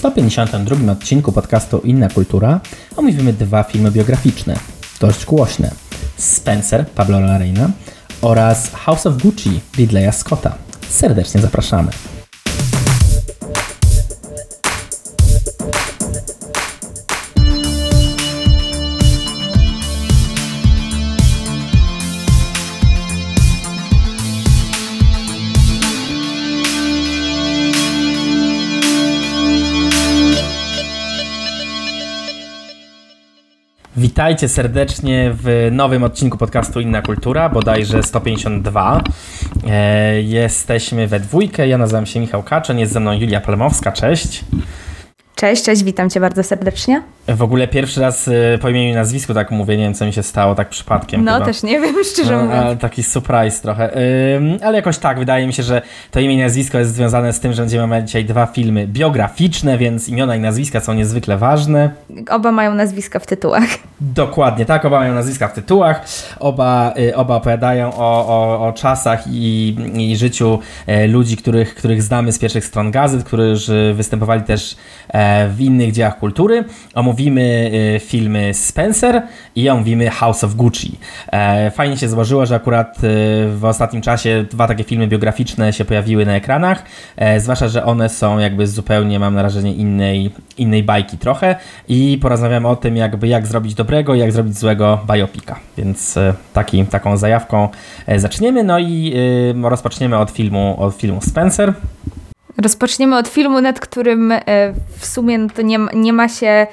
152 odcinku podcastu Inna Kultura omówimy dwa filmy biograficzne, dość głośne. Spencer Pablo Larraina oraz House of Gucci Ridleya Scotta. Serdecznie zapraszamy. Witajcie serdecznie w nowym odcinku podcastu Inna Kultura, bodajże 152. E, jesteśmy we dwójkę, ja nazywam się Michał Kaczyn, jest ze mną Julia Palmowska, cześć. Cześć, cześć, witam Cię bardzo serdecznie. W ogóle pierwszy raz y, po imieniu i nazwisku tak mówię, nie wiem co mi się stało, tak przypadkiem No chyba. też nie wiem, szczerze No, mówiąc. taki surprise trochę. Ale jakoś tak, wydaje mi się, że to imię i nazwisko jest związane z tym, że będziemy mieć dzisiaj dwa filmy biograficzne, więc imiona i nazwiska są niezwykle ważne. Oba mają nazwiska w tytułach. Dokładnie, tak, oba mają nazwiska w tytułach, oba, y, oba opowiadają o, o, o czasach i, i życiu e, ludzi, których, których znamy z pierwszych stron gazet, którzy występowali też e, w innych dziełach kultury. Omówimy e, filmy Spencer i omówimy House of Gucci. E, Fajnie się złożyło, że akurat e, w ostatnim czasie dwa takie filmy biograficzne się pojawiły na ekranach, e, zwłaszcza, że one są jakby zupełnie, mam wrażenie, innej, innej bajki trochę i porozmawiamy o tym, jakby jak zrobić dobrego i jak zrobić złego biopika. Więc e, taki, taką zajawką zaczniemy, no i e, rozpoczniemy od filmu, od filmu Spencer. Rozpoczniemy od filmu, nad którym e, w sumie no to nie, nie ma się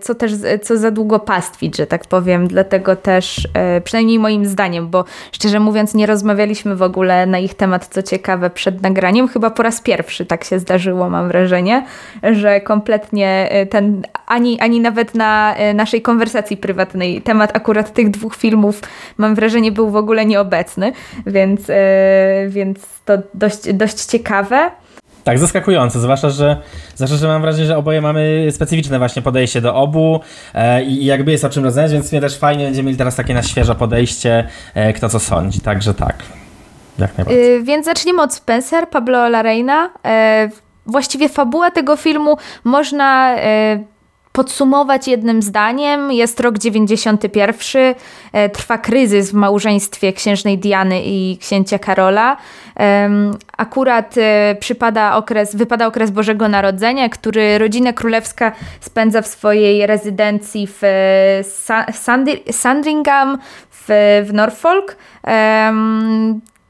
co też co za długo pastwić, że tak powiem. Dlatego też, e, przynajmniej moim zdaniem, bo szczerze mówiąc, nie rozmawialiśmy w ogóle na ich temat, co ciekawe, przed nagraniem. Chyba po raz pierwszy tak się zdarzyło, mam wrażenie, że kompletnie e, ten, ani, ani nawet na e, naszej konwersacji prywatnej temat akurat tych dwóch filmów, mam wrażenie, był w ogóle nieobecny, więc, e, więc to dość, dość ciekawe. Tak, zaskakujące, zwłaszcza, że, zwłaszcza, że mam wrażenie, że oboje mamy specyficzne właśnie podejście do obu e, i, jakby jest o czym rozmawiać, więc mnie też fajnie będziemy mieli teraz takie na świeże podejście, e, kto co sądzi, także tak, jak najbardziej. Y, więc zaczniemy od Spencer, Pablo Larraina. E, właściwie fabuła tego filmu można e, podsumować jednym zdaniem. Jest rok 91, e, trwa kryzys w małżeństwie księżnej Diany i księcia Karola. Akurat e, przypada okres, wypada okres Bożego Narodzenia, który rodzina królewska spędza w swojej rezydencji w e, Sandringham w, w Norfolk.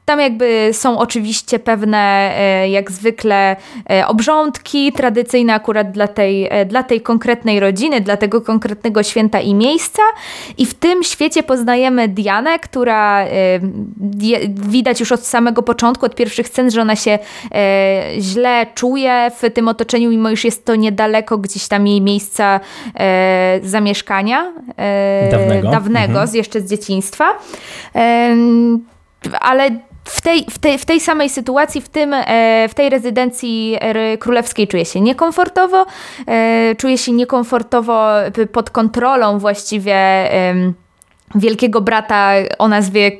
Tam jakby są oczywiście pewne, e, jak zwykle, e, obrządki tradycyjne akurat dla tej, e, dla tej konkretnej rodziny, dla tego konkretnego święta i miejsca. I w tym świecie poznajemy Dianę, która widać już od samego początku, od pierwszych scen, że ona się źle czuje w tym otoczeniu, mimo iż jest to niedaleko gdzieś tam jej miejsca zamieszkania. Dawnego. Dawnego, Mhm. z, jeszcze z dzieciństwa. Ale w tej, w, tej, w tej samej sytuacji, w, tym, e, w tej rezydencji królewskiej czuje się niekomfortowo, e, czuje się niekomfortowo pod kontrolą właściwie wielkiego brata o nazwie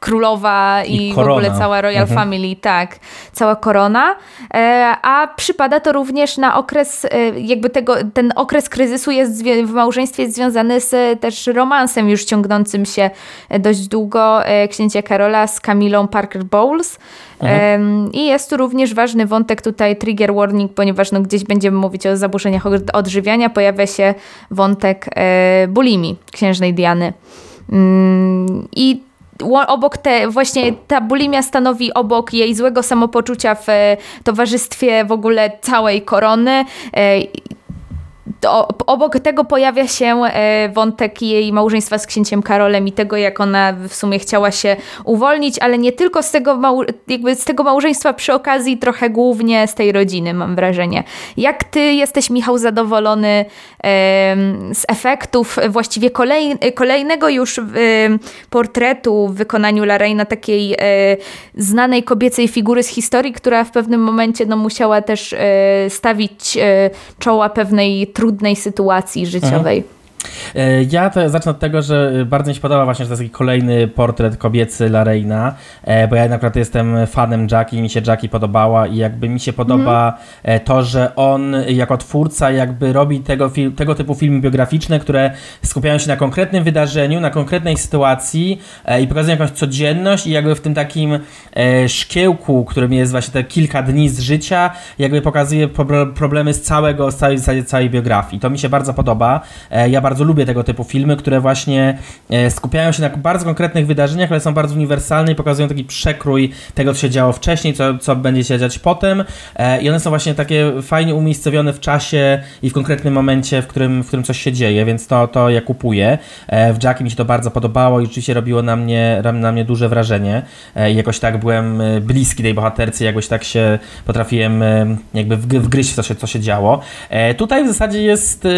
królowa i, I w ogóle cała Royal Mhm. Family, tak, cała korona, e, a przypada to również na okres, e, jakby tego, ten okres kryzysu jest w małżeństwie jest związany z też romansem już ciągnącym się e, dość długo księcia Karola z Camilą Parker Bowles. Em, I jest tu również ważny wątek tutaj, trigger warning, ponieważ no, gdzieś będziemy mówić o zaburzeniach od- odżywiania, pojawia się wątek bulimii księżnej Diany. Mm, I obok te, właśnie ta bulimia stanowi obok jej złego samopoczucia w e, towarzystwie w ogóle całej korony. Obok tego pojawia się e, wątek jej małżeństwa z księciem Karolem i tego, jak ona w sumie chciała się uwolnić, ale nie tylko z tego, jakby z tego małżeństwa przy okazji, trochę głównie z tej rodziny, mam wrażenie. Jak ty jesteś, Michał, zadowolony z efektów właściwie kolej, kolejnego już portretu w wykonaniu Larraina, takiej e, znanej kobiecej figury z historii, która w pewnym momencie no, musiała też e, stawić czoła pewnej trudnej sytuacji życiowej. E, ja to zacznę od tego, że bardzo mi się podoba właśnie, że to jest taki kolejny portret kobiecy Larejna, bo ja naprawdę jestem fanem Jackie, mi się Jackie podobała i jakby mi się podoba mm. to, że on jako twórca jakby robi tego, tego typu filmy biograficzne, które skupiają się na konkretnym wydarzeniu, na konkretnej sytuacji i pokazują jakąś codzienność i jakby w tym takim szkiełku, którym jest właśnie te kilka dni z życia, jakby pokazuje problemy z całego, z całej, całej biografii. To mi się bardzo podoba. Ja bardzo lubię tego typu filmy, które właśnie e, skupiają się na bardzo konkretnych wydarzeniach, ale są bardzo uniwersalne i pokazują taki przekrój tego, co się działo wcześniej, co, co będzie się dziać potem. E, I one są właśnie takie fajnie umiejscowione w czasie i w konkretnym momencie, w którym, w którym coś się dzieje, więc to, to ja kupuję. E, w Jackie mi się to bardzo podobało i rzeczywiście robiło na mnie, na mnie duże wrażenie. I jakoś tak byłem bliski tej bohaterce, jakoś tak się potrafiłem jakby wgryźć w to, co się działo. Tutaj w zasadzie jest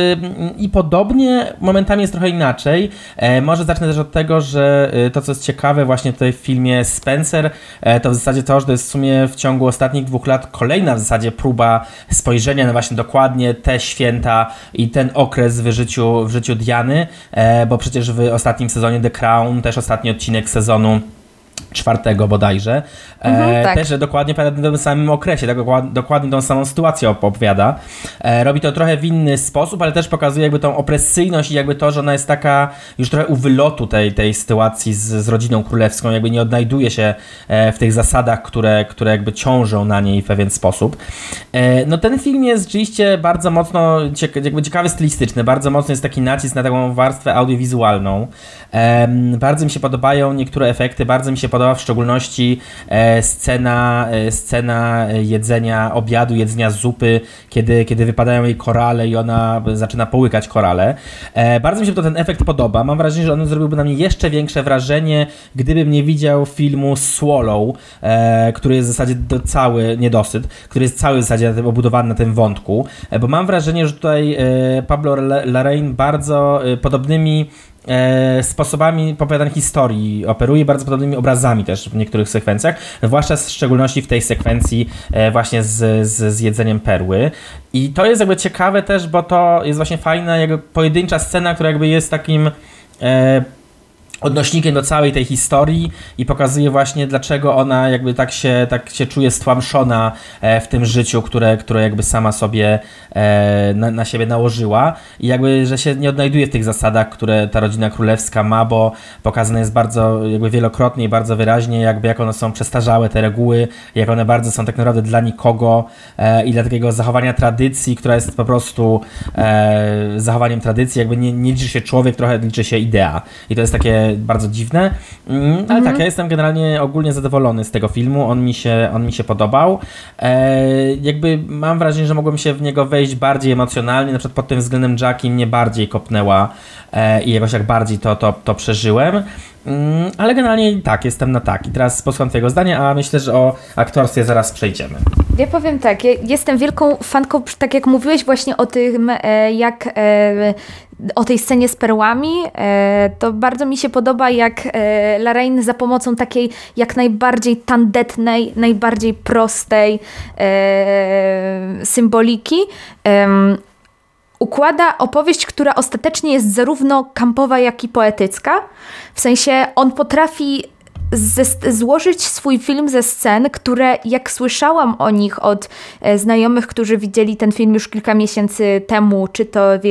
i podobnie, momentami jest trochę inaczej. E, może zacznę też od tego, że e, to, co jest ciekawe właśnie tutaj w filmie Spencer, e, to w zasadzie to, że to jest w sumie w ciągu ostatnich dwóch lat kolejna w zasadzie próba spojrzenia na właśnie dokładnie te święta i ten okres w życiu, w życiu Diany, bo przecież w ostatnim sezonie The Crown, też ostatni odcinek sezonu czwartego bodajże, mhm, e, tak. też dokładnie w tym samym okresie, tak, dokładnie tą samą sytuację opowiada. E, robi to trochę w inny sposób, ale też pokazuje jakby tą opresyjność i jakby to, że ona jest taka już trochę u wylotu tej, tej sytuacji z, z rodziną królewską, jakby nie odnajduje się e, w tych zasadach, które, które jakby ciążą na niej w pewien sposób. E, no ten film jest rzeczywiście bardzo mocno cieka jakby ciekawy stylistyczny, bardzo mocno jest taki nacisk na taką warstwę audiowizualną. bardzo mi się podobają niektóre efekty, bardzo mi się podoba w szczególności e, scena, e, scena jedzenia obiadu, jedzenia zupy, kiedy, kiedy wypadają jej korale i ona zaczyna połykać korale. E, bardzo mi się to ten efekt podoba. Mam wrażenie, że on zrobiłby na mnie jeszcze większe wrażenie, gdybym nie widział filmu Swallow, który jest w zasadzie cały niedosyt, który jest cały w zasadzie obudowany na tym wątku, bo mam wrażenie, że tutaj Pablo Larraín bardzo podobnymi sposobami opowiadania historii, operuje bardzo podobnymi obrazami też w niektórych sekwencjach, zwłaszcza w szczególności w tej sekwencji e, właśnie z, z, z jedzeniem perły. I to jest jakby ciekawe też, bo to jest właśnie fajna jakby pojedyncza scena, która jakby jest takim e, odnośnikiem do całej tej historii i pokazuje właśnie dlaczego ona jakby tak się, tak się czuje stłamszona e, w tym życiu, które, które jakby sama sobie e, na, na siebie nałożyła. I jakby, że się nie odnajduje w tych zasadach, które ta rodzina królewska ma, bo pokazane jest bardzo jakby wielokrotnie i bardzo wyraźnie jakby jak one są przestarzałe te reguły, jak one bardzo są tak naprawdę dla nikogo e, i dla takiego zachowania tradycji, która jest po prostu zachowaniem tradycji, jakby nie, nie liczy się człowiek, trochę liczy się idea. I to jest takie bardzo dziwne. Mm, ale mhm. tak, ja jestem generalnie ogólnie zadowolony z tego filmu. On mi się, on mi się podobał. E, jakby mam wrażenie, że mogłem się w niego wejść bardziej emocjonalnie. Na przykład pod tym względem Jackie mnie bardziej kopnęła e, i jakoś jak bardziej to, to, to przeżyłem. Mm, ale generalnie tak, jestem na tak. I teraz posłucham Twojego zdania, a myślę, że o aktorstwie zaraz przejdziemy. Ja powiem tak, ja jestem wielką fanką, tak jak mówiłeś właśnie o tym, e, jak e, o tej scenie z perłami, e, to bardzo mi się podoba, jak Larain za pomocą takiej jak najbardziej tandetnej, najbardziej prostej symboliki układa opowieść, która ostatecznie jest zarówno kampowa, jak i poetycka. W sensie on potrafi złożyć swój film ze scen, które jak słyszałam o nich od e, znajomych, którzy widzieli ten film już kilka miesięcy temu, czy to w,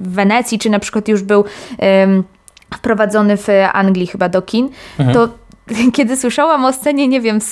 w Wenecji, czy na przykład już był um, wprowadzony w Anglii chyba do kin, mhm. to kiedy słyszałam o scenie, nie wiem, z,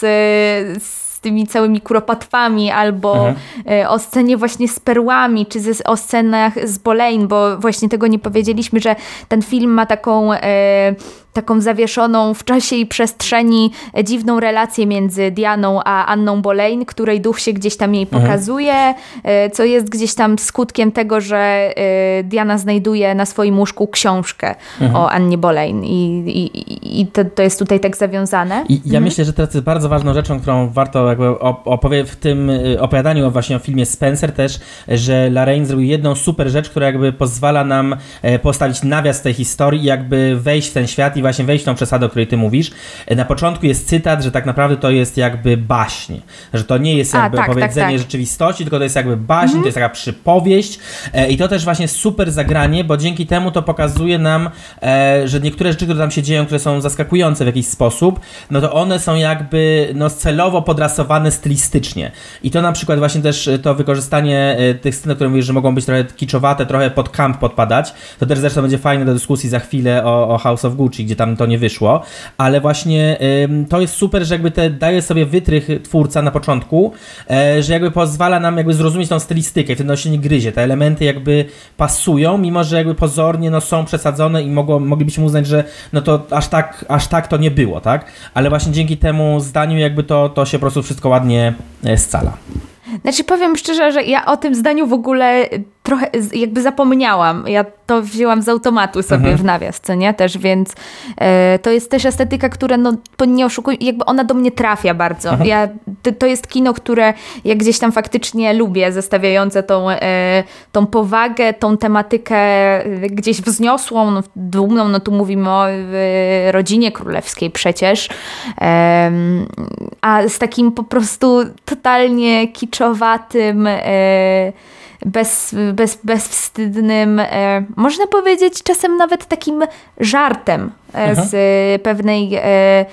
z z tymi całymi kuropatwami, albo mhm. E, o scenie właśnie z perłami, czy ze, o scenach z Boleyn, bo właśnie tego nie powiedzieliśmy, że ten film ma taką e, taką zawieszoną w czasie i przestrzeni dziwną relację między Dianą a Anną Boleyn, której duch się gdzieś tam jej mhm. pokazuje, mhm. co jest gdzieś tam skutkiem tego, że e, Diana znajduje na swoim łóżku książkę mhm. o Annie Boleyn i, i, i to, to jest tutaj tak zawiązane. I ja mhm. myślę, że to jest bardzo ważną rzeczą, którą warto jakby opowie w tym e, opowiadaniu właśnie o filmie Spencer też, że Laraine zrobił jedną super rzecz, która jakby pozwala nam postawić nawias tej historii i jakby wejść w ten świat i właśnie wejść w tą przesadę, o której ty mówisz. E, Na początku jest cytat, że tak naprawdę to jest jakby baśń, że to nie jest A, jakby tak, tak, opowiedzenie tak. rzeczywistości, tylko to jest jakby baśń, to jest taka przypowieść e, i to też właśnie super zagranie, bo dzięki temu to pokazuje nam, e, że niektóre rzeczy, które tam się dzieją, które są zaskakujące w jakiś sposób, no to one są jakby no, celowo podrasowane stylistycznie. I to na przykład właśnie też to wykorzystanie tych scen, które mówisz, że mogą być trochę kiczowate, trochę pod camp podpadać, to też zresztą będzie fajne do dyskusji za chwilę o, o House of Gucci, gdzie tam to nie wyszło, ale właśnie to jest super, że jakby te daje sobie wytrych twórca na początku, e, że jakby pozwala nam jakby zrozumieć tą stylistykę wtedy ono się nie gryzie. Te elementy jakby pasują, mimo że jakby pozornie no, są przesadzone i mogło, moglibyśmy uznać, że no to aż tak, aż tak to nie było, tak? Ale właśnie dzięki temu zdaniu jakby to, to się po prostu wszystko ładnie e, scala. Znaczy powiem szczerze, że ja o tym zdaniu w ogóle trochę jakby zapomniałam. Ja to wzięłam z automatu sobie Mhm. w nawias, co nie? Też, więc e, to jest też estetyka, która, no to nie oszukuj, jakby ona do mnie trafia bardzo. Mhm. Ja, to, to jest kino, które ja gdzieś tam faktycznie lubię, zestawiające tą, e, tą powagę, tą tematykę e, gdzieś wzniosłą, no, dumną, no tu mówimy o e, rodzinie królewskiej przecież, a z takim po prostu totalnie kiczowatym, bez, bez, bezwstydnym, e, można powiedzieć czasem nawet takim żartem e, z e, pewnej, e,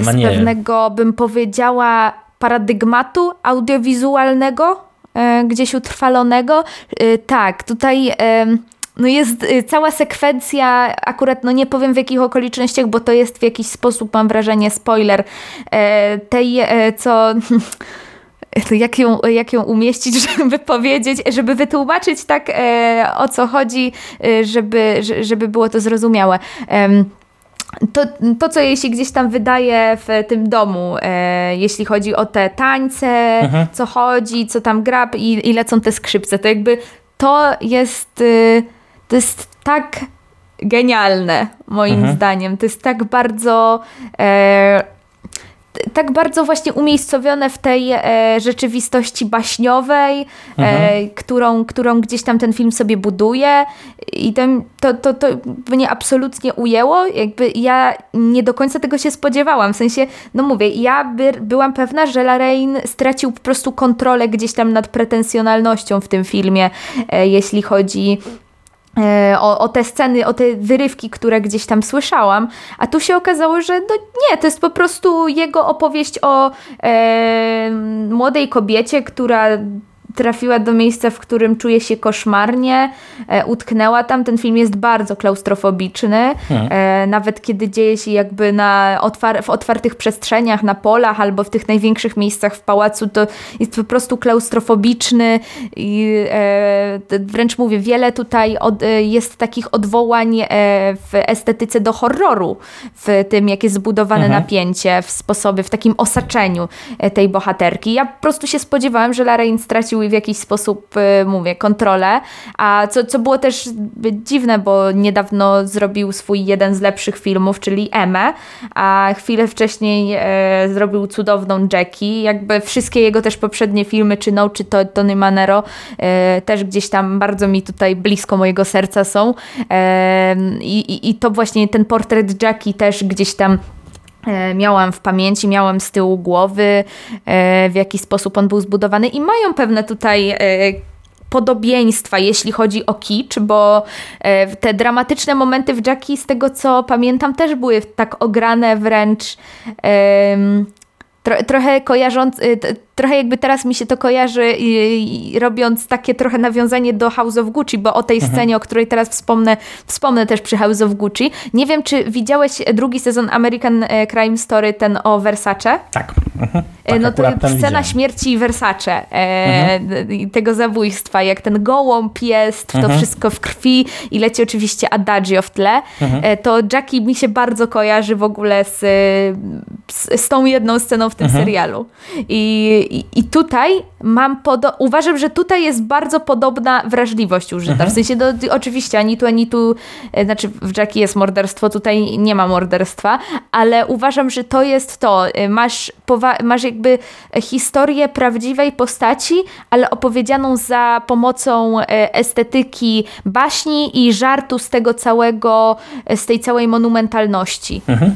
z Maniery. pewnego, bym powiedziała, paradygmatu audiowizualnego, e, gdzieś utrwalonego. E, tak, tutaj no jest cała sekwencja, akurat no nie powiem w jakich okolicznościach, bo to jest w jakiś sposób, mam wrażenie, spoiler tej, co... Jak ją, jak ją umieścić, żeby powiedzieć, żeby wytłumaczyć tak e, o co chodzi, e, żeby, że- żeby było to zrozumiałe. To, to, co jej się gdzieś tam wydaje w tym domu, e, jeśli chodzi o te tańce, co chodzi, co tam gra i, i lecą te skrzypce, to jakby to jest, y, to jest tak genialne, moim zdaniem. To jest tak bardzo. E, tak bardzo właśnie umiejscowione w tej e, rzeczywistości baśniowej, e, którą, którą gdzieś tam ten film sobie buduje i ten, to, to, to mnie absolutnie ujęło. Jakby ja nie do końca tego się spodziewałam. W sensie, no mówię, ja by, byłam pewna, że Larain stracił po prostu kontrolę gdzieś tam nad pretensjonalnością w tym filmie, e, jeśli chodzi o, o te sceny, o te wyrywki, które gdzieś tam słyszałam, a tu się okazało, że no nie, to jest po prostu jego opowieść o e, młodej kobiecie, która trafiła do miejsca, w którym czuje się koszmarnie, e, utknęła tam. Ten film jest bardzo klaustrofobiczny, e, nawet kiedy dzieje się jakby na otwar- w otwartych przestrzeniach, na polach albo w tych największych miejscach w pałacu, to jest po prostu klaustrofobiczny i e, wręcz mówię, wiele tutaj od, e, jest takich odwołań e, w estetyce do horroru, w tym, jak jest zbudowane napięcie, w sposobie, w takim osaczeniu e, tej bohaterki. Ja po prostu się spodziewałam, że Larain stracił w jakiś sposób, e, mówię, kontrolę, a co, co było też dziwne, bo niedawno zrobił swój jeden z lepszych filmów, czyli Emę, a chwilę wcześniej e, zrobił cudowną Jackie. Jakby wszystkie jego też poprzednie filmy, czy No, czy to, Tony Manero, e, też gdzieś tam bardzo mi tutaj blisko mojego serca są. E, i, i, I to właśnie ten portret Jackie też gdzieś tam miałam w pamięci, miałam z tyłu głowy, e, w jaki sposób on był zbudowany i mają pewne tutaj e, podobieństwa, jeśli chodzi o kicz, bo e, te dramatyczne momenty w Jackie, z tego co pamiętam, też były tak ograne wręcz tro, trochę kojarząc, y, trochę jakby teraz mi się to kojarzy i robiąc takie trochę nawiązanie do House of Gucci, bo o tej scenie, o której teraz wspomnę, wspomnę też przy House of Gucci. Nie wiem, czy widziałeś drugi sezon American e, Crime Story, ten o Versace? Tak. Mhm. E, tak no to scena widziałem. śmierci Versace, e, i tego zabójstwa, jak ten gołąb jest, to wszystko w krwi i leci oczywiście adagio w tle, e, to Jackie mi się bardzo kojarzy w ogóle z, z, z tą jedną sceną w tym serialu. I, i, I tutaj mam podo- uważam, że tutaj jest bardzo podobna wrażliwość użyta. Mhm. W sensie, no, oczywiście, ani tu, ani tu, e, znaczy w Jackie jest morderstwo, tutaj nie ma morderstwa, ale uważam, że to jest to. E, Masz, masz jakby historię prawdziwej postaci, ale opowiedzianą za pomocą e, estetyki baśni i żartu z tego całego, z tej całej monumentalności. Mm,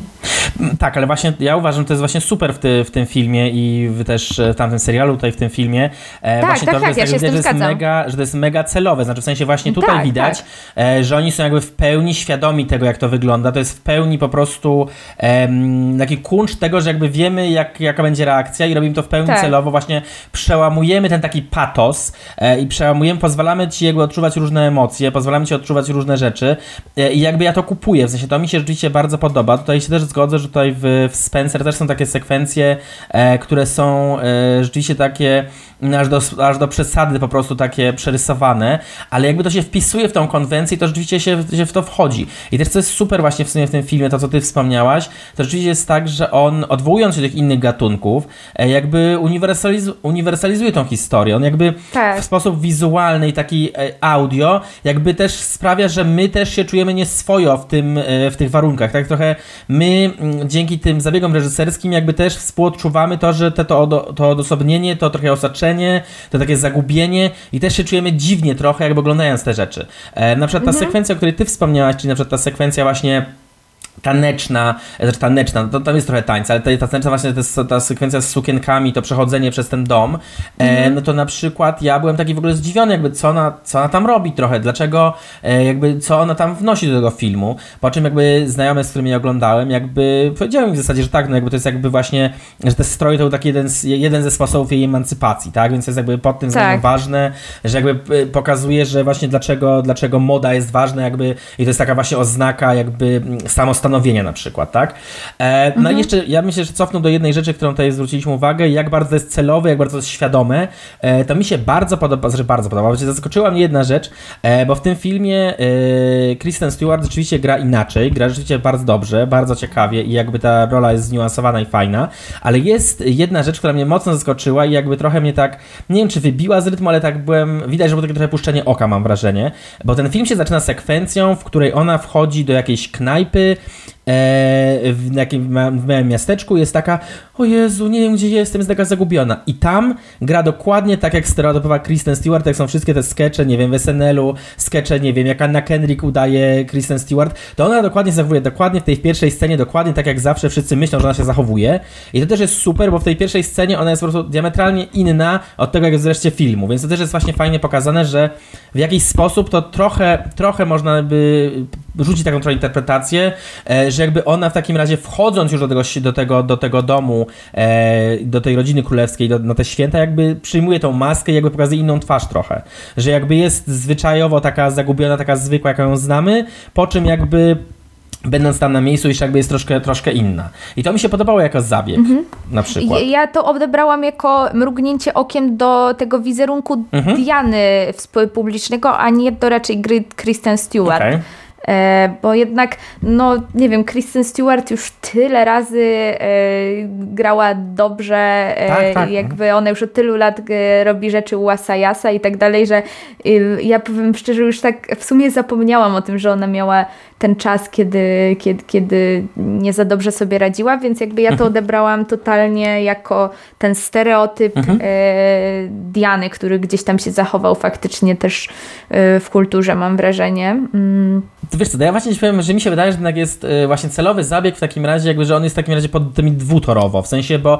Tak, ale właśnie ja uważam, że to jest właśnie super w, ty, w tym filmie i w, też w tamtym serialu, tutaj w tym filmie. E, Tak, właśnie tak, to, że tak, ja z tym że jest mega, że to jest mega celowe, znaczy w sensie właśnie tutaj Tak, widać, tak. e, że oni są jakby w pełni świadomi tego, jak to wygląda. To jest w pełni po prostu em, taki kuncz tego, że jakby wiemy, jak, jaka będzie reakcja i robimy to w pełni Tak. celowo. Właśnie przełamujemy ten taki patos e, i przełamujemy, pozwalamy ci jakby odczuwać różne emocje, pozwalamy ci odczuwać różne rzeczy e, i jakby ja to kupuję, w sensie to mi się rzeczywiście bardzo podoba. Tutaj się też zgodzę, że tutaj w, w Spencer też są takie sekwencje, e, które są e, rzeczywiście takie aż do, aż do przesady po prostu takie przerysowane, ale jakby to się wpisuje w tą konwencję, to rzeczywiście się, się w to wchodzi. I też co jest super właśnie w sumie w tym filmie, to co ty wspomniałaś, to rzeczywiście jest tak, że on odwołując się do tych innych gatunków, e, jakby uniwersaliz uniwersalizuje tą historię. On jakby Tak. w sposób wizualny i taki e, audio, jakby też sprawia, że my też się czujemy nieswojo w, tym, e, w tych warunkach. Tak trochę my mm, dzięki tym zabiegom reżyserskim jakby też współodczuwamy to, że te, to, to odosobnienie, to trochę osaczenie, to takie zagubienie i też się czujemy dziwnie trochę, jakby oglądając te rzeczy. E, na przykład ta sekwencja, o której ty wspomniałaś, czyli na przykład ta sekwencja właśnie taneczna, e, znaczy taneczna, to tam jest trochę tańca, ale ta, ta taneczna właśnie to jest ta sekwencja z sukienkami, to przechodzenie przez ten dom, e, no to na przykład ja byłem taki w ogóle zdziwiony, jakby co ona, co ona tam robi trochę, dlaczego, e, jakby co ona tam wnosi do tego filmu, po czym jakby znajomy, z którymi oglądałem, jakby powiedziałem w zasadzie, że tak, no jakby to jest jakby właśnie, że te stroje to był taki jeden, z, jeden ze sposobów jej emancypacji, tak, więc jest jakby pod tym względem Tak. ważne, że jakby y, pokazuje, że właśnie dlaczego, dlaczego moda jest ważna jakby i to jest taka właśnie oznaka jakby mm, samostanowienia na przykład, tak? E, no i jeszcze ja myślę, że cofnę do jednej rzeczy, którą tutaj zwróciliśmy uwagę, jak bardzo jest celowe, jak bardzo jest świadome, e, to mi się bardzo podoba, znaczy bardzo podoba, bo zaskoczyła mnie jedna rzecz, e, bo w tym filmie e, Kristen Stewart rzeczywiście gra inaczej, gra rzeczywiście bardzo dobrze, bardzo ciekawie i jakby ta rola jest zniuansowana i fajna, ale jest jedna rzecz, która mnie mocno zaskoczyła i jakby trochę mnie tak, nie wiem czy wybiła z rytmu, ale tak byłem, widać, że było takie trochę puszczenie oka mam wrażenie, bo ten film się zaczyna sekwencją, w której ona wchodzi do jakiejś knajpy, w jakim małym miasteczku jest taka, o Jezu, nie wiem gdzie jestem, jest taka zagubiona. I tam gra dokładnie tak jak stereotypowa Kristen Stewart, jak są wszystkie te skecze, nie wiem, w SNL-u, skecze, nie wiem, jak Anna Kendrick udaje Kristen Stewart, to ona dokładnie zachowuje, dokładnie w tej pierwszej scenie, dokładnie tak jak zawsze wszyscy myślą, że ona się zachowuje. I to też jest super, bo w tej pierwszej scenie ona jest po prostu diametralnie inna od tego, jak jest w reszcie filmu, więc to też jest właśnie fajnie pokazane, że w jakiś sposób to trochę, trochę można by rzucić taką trochę interpretację, e, że jakby ona w takim razie wchodząc już do tego, do tego, do tego domu, e, do tej rodziny królewskiej, do, na te święta, jakby przyjmuje tą maskę i jakby pokazuje inną twarz trochę. Że jakby jest zwyczajowo taka zagubiona, taka zwykła, jaką ją znamy, po czym jakby będąc tam na miejscu już jakby jest troszkę, troszkę inna. I to mi się podobało jako zabieg na przykład. Ja- to odebrałam jako mrugnięcie okiem do tego wizerunku Mhm. Diany w publicznego, a nie do raczej gry Kristen Stewart. Okej. E, bo jednak, no nie wiem, Kristen Stewart już tyle razy e, grała dobrze, e, Tak, tak. jakby ona już od tylu lat robi rzeczy łasa jasa i tak dalej, że e, ja powiem szczerze, już tak w sumie zapomniałam o tym, że ona miała ten czas, kiedy, kiedy, kiedy nie za dobrze sobie radziła, więc jakby ja to Mhm. odebrałam totalnie jako ten stereotyp Mhm. Diany, który gdzieś tam się zachował faktycznie też w kulturze, mam wrażenie. Wiesz co, to ja właśnie ci powiem, że mi się wydaje, że jednak jest y, właśnie celowy zabieg w takim razie, jakby, że on jest w takim razie pod tymi dwutorowo, w sensie, bo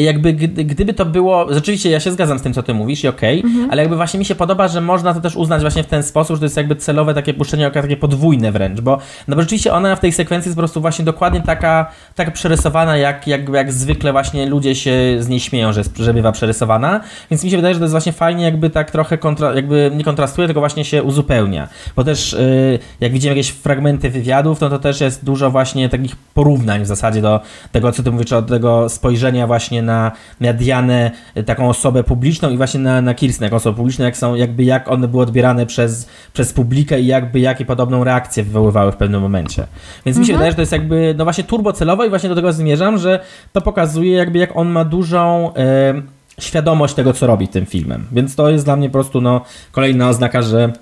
jakby gdy, gdyby to było, rzeczywiście ja się zgadzam z tym, co ty mówisz i okej, ale jakby właśnie mi się podoba, że można to też uznać właśnie w ten sposób, że to jest jakby celowe takie puszczenie oka, takie podwójne wręcz, bo, no bo rzeczywiście ona w tej sekwencji jest po prostu właśnie dokładnie taka, taka przerysowana, jak, jak, jak zwykle właśnie ludzie się z niej śmieją, że, że bywa przerysowana, więc mi się wydaje, że to jest właśnie fajnie jakby tak trochę kontra, jakby nie kontrastuje, tylko właśnie się uzupełnia, bo też y, jak widzimy jakieś fragmenty wywiadów, no to też jest dużo właśnie takich porównań w zasadzie do tego, co ty mówisz, od tego spojrzenia właśnie na, na Dianę, y, taką osobę publiczną i właśnie na, na Kirsten, jako osobę publiczną, jak są, jakby jak one były odbierane przez, przez publikę i jakby jakie podobną reakcję wywoływały w pewnym momencie. Więc mi się wydaje, że to jest jakby, no właśnie turbo celowo i właśnie do tego zmierzam, że to pokazuje jakby jak on ma dużą... y, świadomość tego, co robi tym filmem. Więc to jest dla mnie po prostu no, kolejna oznaka, że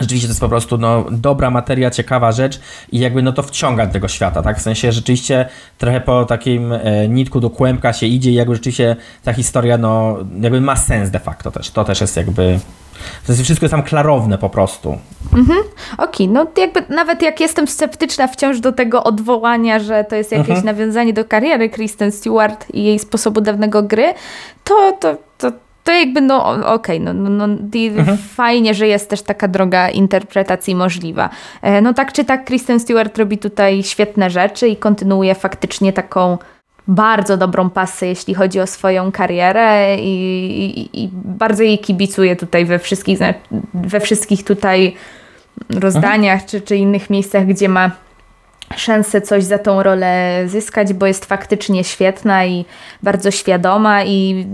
Rzeczywiście to jest po prostu no, dobra materia, ciekawa rzecz i jakby no to wciąga do tego świata, tak? W sensie rzeczywiście trochę po takim e, nitku do kłębka się idzie i jakby rzeczywiście ta historia no jakby ma sens de facto też. To też jest jakby... To jest wszystko jest tam klarowne po prostu. Okej, no jakby nawet jak jestem sceptyczna wciąż do tego odwołania, że to jest jakieś Mhm. nawiązanie do kariery Kristen Stewart i jej sposobu dawnego gry, to, to, to, to jakby no okej, no, no, no i Mhm. fajnie, że jest też taka droga interpretacji możliwa. E, No tak czy tak Kristen Stewart robi tutaj świetne rzeczy i kontynuuje faktycznie taką bardzo dobrą pasę, jeśli chodzi o swoją karierę i, i, i bardzo jej kibicuję tutaj we wszystkich, we wszystkich tutaj rozdaniach czy, czy innych miejscach, gdzie ma szansę coś za tą rolę zyskać, bo jest faktycznie świetna i bardzo świadoma i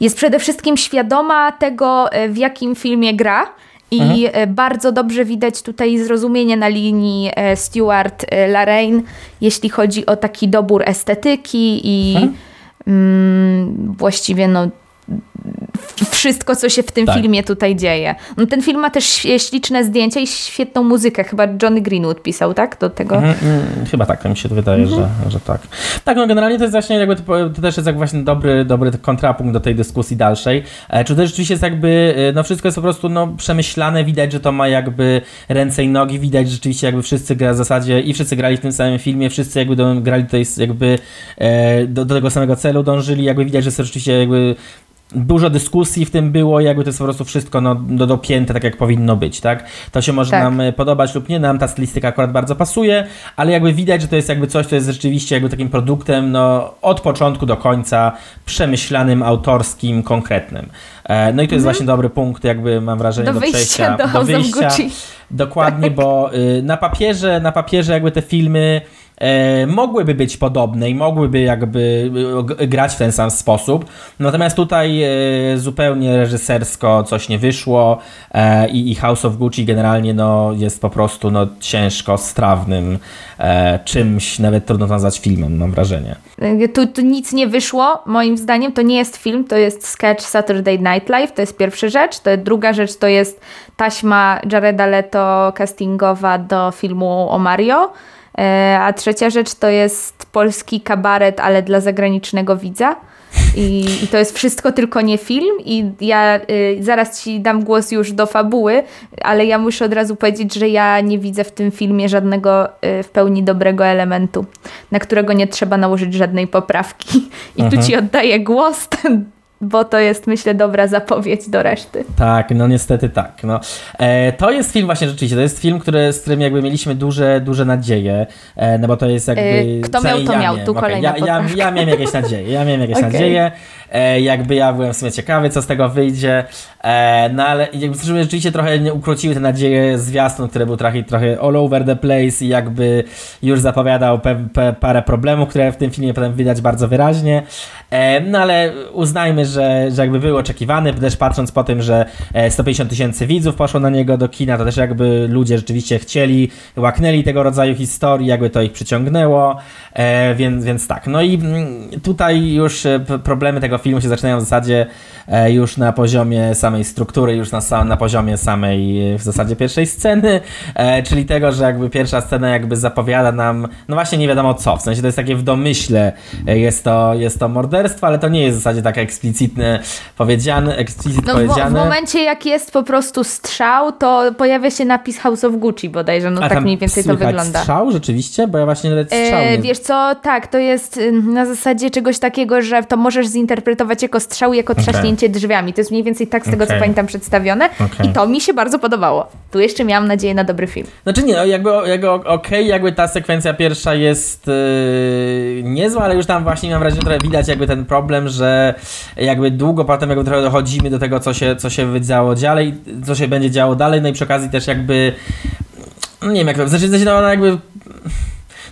jest przede wszystkim świadoma tego, e, w jakim filmie gra. I e, bardzo dobrze widać tutaj zrozumienie na linii e, Stewart-Laraine, jeśli chodzi o taki dobór estetyki i mm, właściwie no, wszystko, co się w tym Tak. filmie tutaj dzieje. No, ten film ma też śliczne zdjęcia i świetną muzykę. Chyba Johnny Greenwood pisał, tak? Do tego. Mhm, mm, chyba tak, to mi się wydaje, że, że tak. Tak, no generalnie to jest właśnie jakby, to, też jest jak właśnie dobry, dobry kontrapunkt do tej dyskusji dalszej. E, czy to rzeczywiście jest jakby, e, no wszystko jest po prostu no, przemyślane, widać, że to ma jakby ręce i nogi, widać, że rzeczywiście jakby wszyscy gra w zasadzie i wszyscy grali w tym samym filmie, wszyscy jakby do, grali tutaj z- jakby e, do, do tego samego celu dążyli, jakby widać, że jest to rzeczywiście jakby Dużo dyskusji w tym było, jakby to jest po prostu wszystko no, do, dopięte tak, jak powinno być, tak? To się może Tak. nam e, podobać lub nie, nam ta stylistyka akurat bardzo pasuje, ale jakby widać, że to jest jakby coś, co jest rzeczywiście jakby takim produktem, no, od początku do końca przemyślanym, autorskim, konkretnym. E, no i to jest właśnie dobry punkt, jakby mam wrażenie, Mhm. Do do, przejścia, do of wyjścia. Dokładnie, bo y, na papierze, na papierze jakby te filmy mogłyby być podobne i mogłyby jakby g- grać w ten sam sposób. Natomiast tutaj e, zupełnie reżysersko coś nie wyszło e, i, House of Gucci generalnie no, jest po prostu no, ciężko strawnym e, czymś, nawet trudno nazwać filmem, mam wrażenie. Tu, tu nic nie wyszło, moim zdaniem. To nie jest film, to jest sketch Saturday Night Live, to jest pierwsza rzecz. To druga rzecz to jest taśma Jareda Leto castingowa do filmu o Mario. E, A trzecia rzecz to jest polski kabaret, ale dla zagranicznego widza. I, I to jest wszystko tylko nie film. I ja y, zaraz ci dam głos już do fabuły, ale ja muszę od razu powiedzieć, że ja nie widzę w tym filmie żadnego y, w pełni dobrego elementu, na którego nie trzeba nałożyć żadnej poprawki. I tu ci oddaję głos, bo to jest, myślę, dobra zapowiedź do reszty. Tak, no niestety tak. No. E, to jest film właśnie rzeczywiście, to jest film, który, z którym jakby mieliśmy duże, duże nadzieje, e, no bo to jest jakby... E, kto miał, to ja miał. Tu Okej, kolejna ja, ja, ja miałem jakieś nadzieje, ja miałem jakieś Okej. nadzieje, e, jakby ja byłem w sumie ciekawy, co z tego wyjdzie, e, no ale jakby rzeczywiście trochę nie ukróciły te nadzieje zwiastun, który był trochę, trochę all over the place i jakby już zapowiadał pe, pe, parę problemów, które w tym filmie potem widać bardzo wyraźnie, e, no ale uznajmy, że, że jakby był oczekiwany, też patrząc po tym, że e, 150 tysięcy widzów poszło na niego do kina, to też jakby ludzie rzeczywiście chcieli, łaknęli tego rodzaju historii, jakby to ich przyciągnęło, e, więc, więc tak. No i mm, tutaj już e, problemy tego filmu się zaczynają w zasadzie e, już na poziomie samej struktury, już na, na poziomie samej e, w zasadzie pierwszej sceny, e, czyli tego, że jakby pierwsza scena jakby zapowiada nam, no właśnie nie wiadomo co, w sensie to jest takie w domyśle e, jest to, jest to morderstwo, ale to nie jest w zasadzie tak eksplicitne powiedziane, eksplicit No, w, mo- w powiedziane. momencie, jak jest po prostu strzał, to pojawia się napis House of Gucci bodajże, no A tak mniej więcej to wygląda. strzał rzeczywiście? Bo ja właśnie nawet strzał E, nie... wiesz co, tak, to jest y, na zasadzie czegoś takiego, że to możesz zinterpretować jako strzał, jako trzaśnięcie drzwiami. To jest mniej więcej tak z tego, Okej. co pamiętam przedstawione. Okej. I to mi się bardzo podobało. Tu jeszcze miałam nadzieję na dobry film. Znaczy nie, no jakby, jakby okej, jakby ta sekwencja pierwsza jest yy, niezła, ale już tam właśnie mam wrażenie, trochę widać jakby ten problem, że jakby długo potem jakby trochę dochodzimy do tego, co się, co się działo dalej, co się będzie działo dalej, no i przy okazji też jakby, no nie wiem jak to, znaczy, znaczy no ona jakby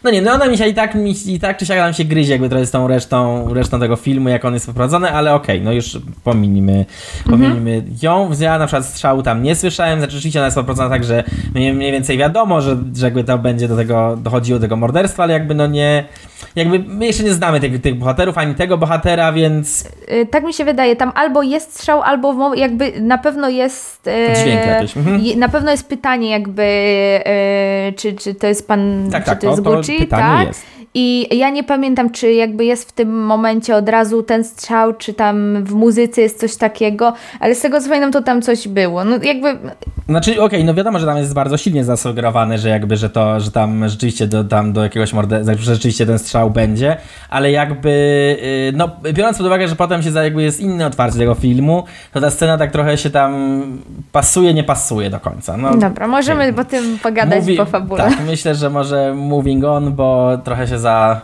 no nie, no ona mi się i tak, mi, i tak czy siak nam się gryzie jakby trochę z tą resztą, resztą tego filmu, jak on jest poprowadzony, ale okej, no już pominimy, pominimy ją. Ja na przykład strzału tam nie słyszałem, znaczy rzeczywiście ona jest poprowadzona tak, że mniej, mniej więcej wiadomo, że, że jakby to będzie do tego, dochodziło do tego morderstwa, ale jakby no nie, jakby my jeszcze nie znamy tych, tych bohaterów, ani tego bohatera, więc Y, Tak mi się wydaje, tam albo jest strzał, albo jakby na pewno jest. e, Dźwięk jakiś, mhm. Na pewno jest pytanie, jakby, e, czy, czy to jest pan, Tak, czy tak, to jest to- to Gucci, pytanie tak? jest. I ja nie pamiętam, czy jakby jest w tym momencie od razu ten strzał, czy tam w muzyce jest coś takiego, ale z tego co pamiętam, to tam coś było. No jakby Znaczy, okej, no wiadomo, że tam jest bardzo silnie zasugerowane, że jakby, że to, że tam rzeczywiście do, tam do jakiegoś morderstwa, że rzeczywiście ten strzał będzie, ale jakby, yy, no biorąc pod uwagę, że potem się za, jakby jest inne otwarcie tego filmu, to ta scena tak trochę się tam pasuje, nie pasuje do końca. No, dobra, możemy o tym pogadać Mówi- po fabule. Tak, myślę, że może moving on, bo trochę się za...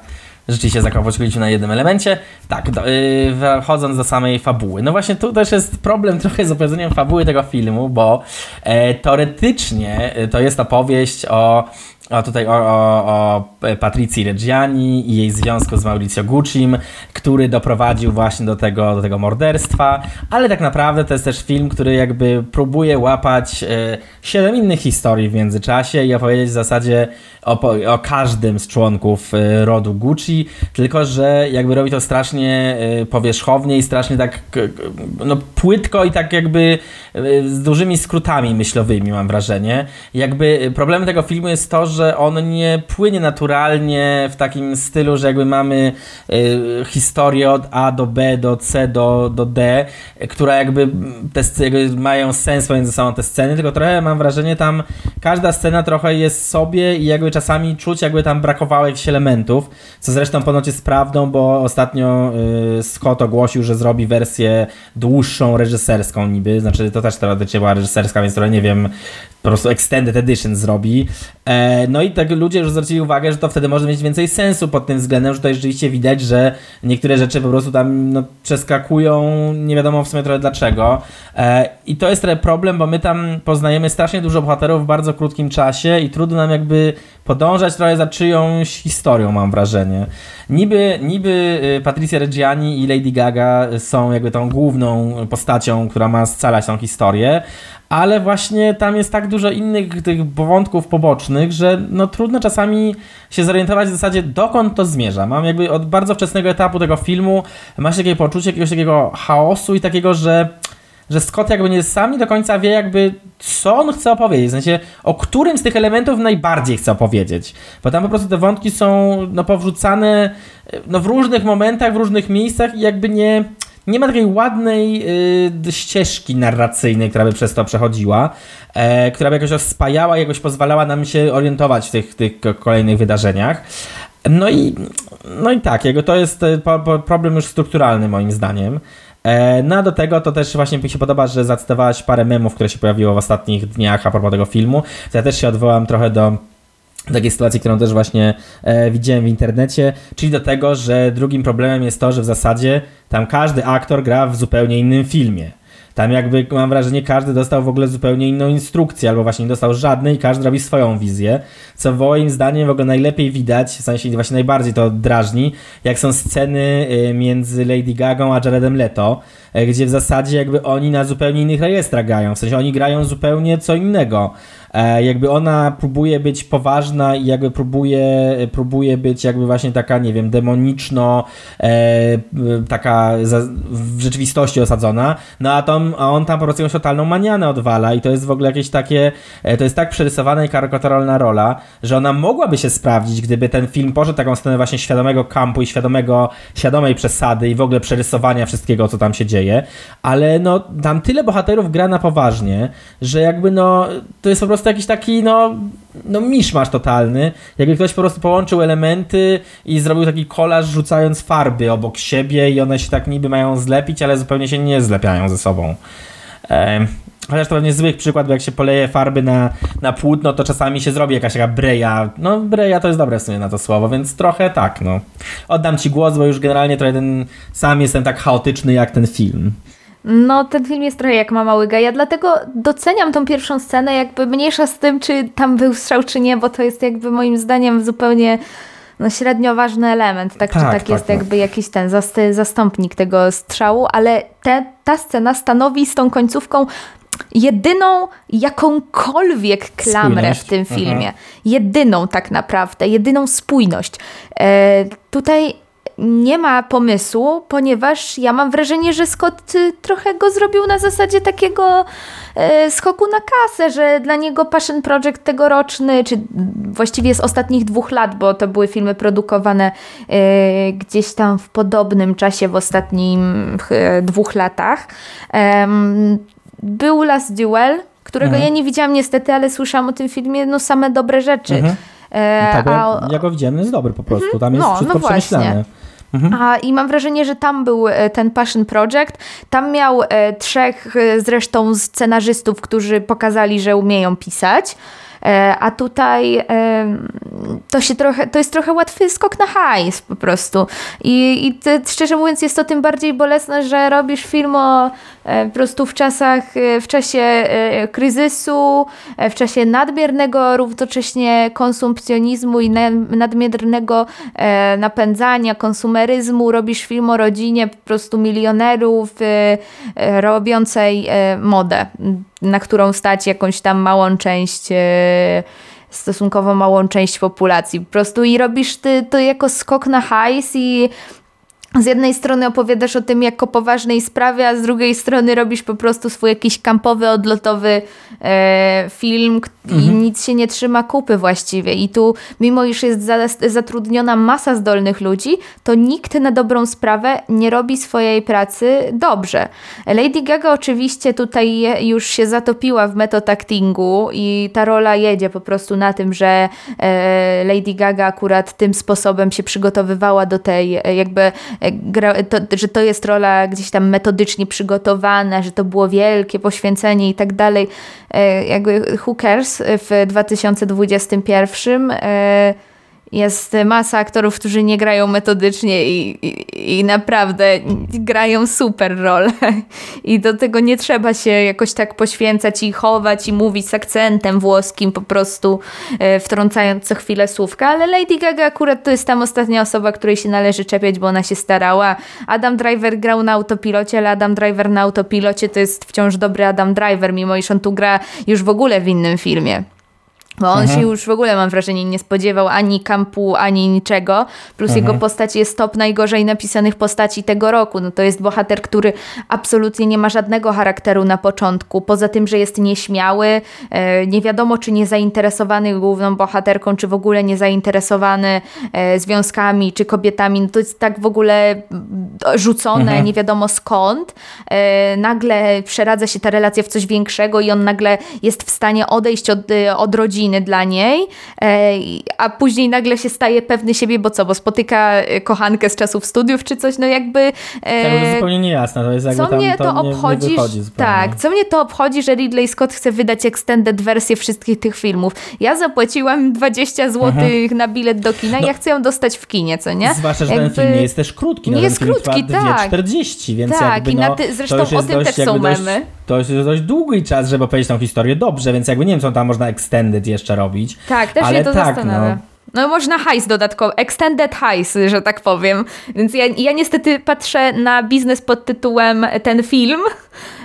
Rzeczywiście zakołowaliśmy na jednym elemencie. Tak, do, yy, wchodząc do samej fabuły. No właśnie tu też jest problem trochę z opowiedzeniem fabuły tego filmu, bo e, teoretycznie e, to jest opowieść o, o tutaj o, o, o Patricji Reggiani i jej związku z Mauricio Guccim, który doprowadził właśnie do tego, do tego morderstwa, ale tak naprawdę to jest też film, który jakby próbuje łapać e, siedem innych historii w międzyczasie i opowiedzieć w zasadzie o, o każdym z członków e, rodu Gucci, tylko że jakby robi to strasznie e, powierzchownie i strasznie tak no, płytko i tak jakby z dużymi skrótami myślowymi mam wrażenie. Jakby problemem tego filmu jest to, że on nie płynie naturalnie w takim stylu, że jakby mamy e, historię od A do B, do C, do, do D, która jakby te jakby mają sens pomiędzy sobą te sceny, tylko trochę mam wrażenie tam każda scena trochę jest sobie i jakby czasami czuć jakby tam brakowało jakichś elementów, co zresztą ponoć jest prawdą, bo ostatnio y, Scott ogłosił, że zrobi wersję dłuższą, reżyserską niby, znaczy to też teoretycznie była reżyserska, więc trochę nie wiem, po prostu extended edition zrobi. E, no i tak ludzie już zwrócili uwagę, że to wtedy może mieć więcej sensu pod tym względem, że to rzeczywiście widać, że niektóre rzeczy po prostu tam no, przeskakują, nie wiadomo w sumie trochę dlaczego. E, I to jest trochę problem, bo my tam poznajemy strasznie dużo bohaterów w bardzo krótkim czasie i trudno nam jakby podążać trochę za czyjąś historią, mam wrażenie. Niby, niby y, Patricia Reggiani i Lady Gaga są jakby tą główną postacią, która ma scalać tą historię, ale właśnie tam jest tak dużo innych tych wątków pobocznych, że no trudno czasami się zorientować w zasadzie dokąd to zmierza. Mam jakby od bardzo wczesnego etapu tego filmu ma się takie poczucie jakiegoś takiego chaosu i takiego, że że Scott jakby nie sam nie do końca wie jakby co on chce opowiedzieć, w sensie o którym z tych elementów najbardziej chce opowiedzieć, bo tam po prostu te wątki są no powrzucane e, no w różnych momentach, w różnych miejscach i jakby nie nie ma takiej ładnej y, ścieżki narracyjnej, która by przez to przechodziła, e, która by jakoś ospajała, jakoś pozwalała nam się orientować w tych, tych ko- kolejnych wydarzeniach. No i, no i tak, jego to jest e, problem już strukturalny moim zdaniem. E, No a do tego to też właśnie mi się podoba, że zacytowałaś parę memów, które się pojawiło w ostatnich dniach a propos tego filmu. Ja też się odwołam trochę do takiej sytuacji, którą też właśnie e, widziałem w internecie, czyli do tego, że drugim problemem jest to, że w zasadzie tam każdy aktor gra w zupełnie innym filmie. Tam jakby mam wrażenie, każdy dostał w ogóle zupełnie inną instrukcję, albo właśnie nie dostał żadnej każdy robi swoją wizję, co moim zdaniem w ogóle najlepiej widać, w sensie właśnie najbardziej to drażni, jak są sceny y, między Lady Gagą a Jaredem Leto, y, gdzie w zasadzie jakby oni na zupełnie innych rejestrach grają, w sensie oni grają zupełnie co innego. E, jakby ona próbuje być poważna i jakby próbuje, próbuje być jakby właśnie taka, nie wiem, demoniczno, e, taka w rzeczywistości osadzona, no a, to, a on tam po prostu jakąś totalną manianę odwala i to jest w ogóle jakieś takie, e, to jest tak przerysowana i karykaturalna rola, że ona mogłaby się sprawdzić, gdyby ten film poszedł taką stronę właśnie świadomego kampu i świadomego, świadomej przesady i w ogóle przerysowania wszystkiego, co tam się dzieje, ale no tam tyle bohaterów gra na poważnie, że jakby no to jest po prostu jakiś taki no, no miszmasz totalny, jakby ktoś po prostu połączył elementy i zrobił taki kolaż rzucając farby obok siebie i one się tak niby mają zlepić, ale zupełnie się nie zlepiają ze sobą. Em, Chociaż to pewnie zły przykład, bo jak się poleje farby na, na płótno, to czasami się zrobi jakaś taka breja. No, breja to jest dobre w sumie na to słowo, więc trochę tak, no. Oddam ci głos, bo już generalnie trochę ten sam jestem tak chaotyczny jak ten film. No, ten film jest trochę jak Mama Łyga. Ja dlatego doceniam tą pierwszą scenę, jakby mniejsza z tym, czy tam był strzał, czy nie, bo to jest jakby moim zdaniem zupełnie no, średnio ważny element. Tak, Tak, czy tak, tak, jest tak. jakby jakiś ten zastąpnik tego strzału, ale te, ta scena stanowi z tą końcówką jedyną jakąkolwiek klamrę Spójność. w tym Mhm. filmie. Jedyną tak naprawdę, jedyną spójność. E, tutaj nie ma pomysłu, ponieważ ja mam wrażenie, że Scott y, trochę go zrobił na zasadzie takiego e, skoku na kasę, że dla niego Passion Project tegoroczny, czy właściwie z ostatnich dwóch lat, bo to były filmy produkowane e, gdzieś tam w podobnym czasie, w ostatnim e, dwóch latach. Był Last Duel, którego Mhm. ja nie widziałam niestety, ale słyszałam o tym filmie no same dobre rzeczy. Mhm. E, tak, a- ja go widziałem, no jest dobry po prostu. Tam jest No, wszystko no właśnie. Przemyślane. A, I mam wrażenie, że tam był e, ten Passion Project. Tam miał e, trzech e, zresztą scenarzystów, którzy pokazali, że umieją pisać. E, a tutaj e, to, się trochę, to jest trochę łatwy skok na hajs po prostu. I, i ty, szczerze mówiąc jest to tym bardziej bolesne, że robisz film o e, po prostu w czasach, w czasie kryzysu, w czasie nadmiernego równocześnie konsumpcjonizmu i na- nadmiernego napędzania, konsumeryzmu. Robisz film o rodzinie po prostu milionerów robiącej modę, na którą stać jakąś tam małą część e, stosunkowo małą część populacji. Po prostu i robisz ty to jako skok na hajs i z jednej strony opowiadasz o tym jako poważnej sprawie, a z drugiej strony robisz po prostu swój jakiś kampowy, odlotowy e, film k- i nic się nie trzyma kupy właściwie. I tu, mimo iż jest za, zatrudniona masa zdolnych ludzi, to nikt na dobrą sprawę nie robi swojej pracy dobrze. Lady Gaga oczywiście tutaj już się zatopiła w metotactingu i ta rola jedzie po prostu na tym, że e, Lady Gaga akurat tym sposobem się przygotowywała do tej e, jakby, gra, to, że to jest rola gdzieś tam metodycznie przygotowana, że to było wielkie poświęcenie i tak dalej. E, Jakby cares w 2021 e, jest masa aktorów, którzy nie grają metodycznie i, i, i naprawdę grają super rolę. I do tego nie trzeba się jakoś tak poświęcać i chować i mówić z akcentem włoskim, po prostu e, wtrącając co chwilę słówka. Ale Lady Gaga akurat to jest tam ostatnia osoba, której się należy czepiać, bo ona się starała. Adam Driver grał na autopilocie, ale Adam Driver na autopilocie to jest wciąż dobry Adam Driver, mimo iż on tu gra już w ogóle w innym filmie. Bo on się już w ogóle, mam wrażenie, nie spodziewał ani kampu, ani niczego. Plus jego postać jest top najgorzej napisanych postaci tego roku. No to jest bohater, który absolutnie nie ma żadnego charakteru na początku. Poza tym, że jest nieśmiały, e, nie wiadomo, czy nie zainteresowany główną bohaterką, czy w ogóle nie zainteresowany e, związkami, czy kobietami. No to jest tak w ogóle mm, rzucone, nie wiadomo skąd. E, nagle przeradza się ta relacja w coś większego i on nagle jest w stanie odejść od, od rodziny dla niej, e, a później nagle się staje pewny siebie, bo co, bo spotyka e, kochankę z czasów studiów czy coś, no jakby... e, Tak, to jest zupełnie niejasne. To jest jakby co tam mnie to, to, nie, obchodzi, nie zupełnie. tak, co mnie to obchodzi, że Ridley Scott chce wydać extended wersję wszystkich tych filmów. Ja zapłaciłam 20 zł na bilet do kina i ja chcę ją dostać w kinie, co nie? Zwłaszcza, że ten Jakby- film nie jest też krótki. nie no, jest ten film krótki, tak. 2,40, więc Tak, jakby i no, ty- zresztą to o jest tym dość, też są dość, memy. To jest dość długi czas, żeby opowiedzieć tą historię dobrze, więc jakby nie wiem, co tam można extended jeszcze robić. Tak, też ale mnie to tak, zastanawia. no. No można hajs dodatkowo, extended hajs, że tak powiem. Więc ja, ja niestety patrzę na biznes pod tytułem ten film,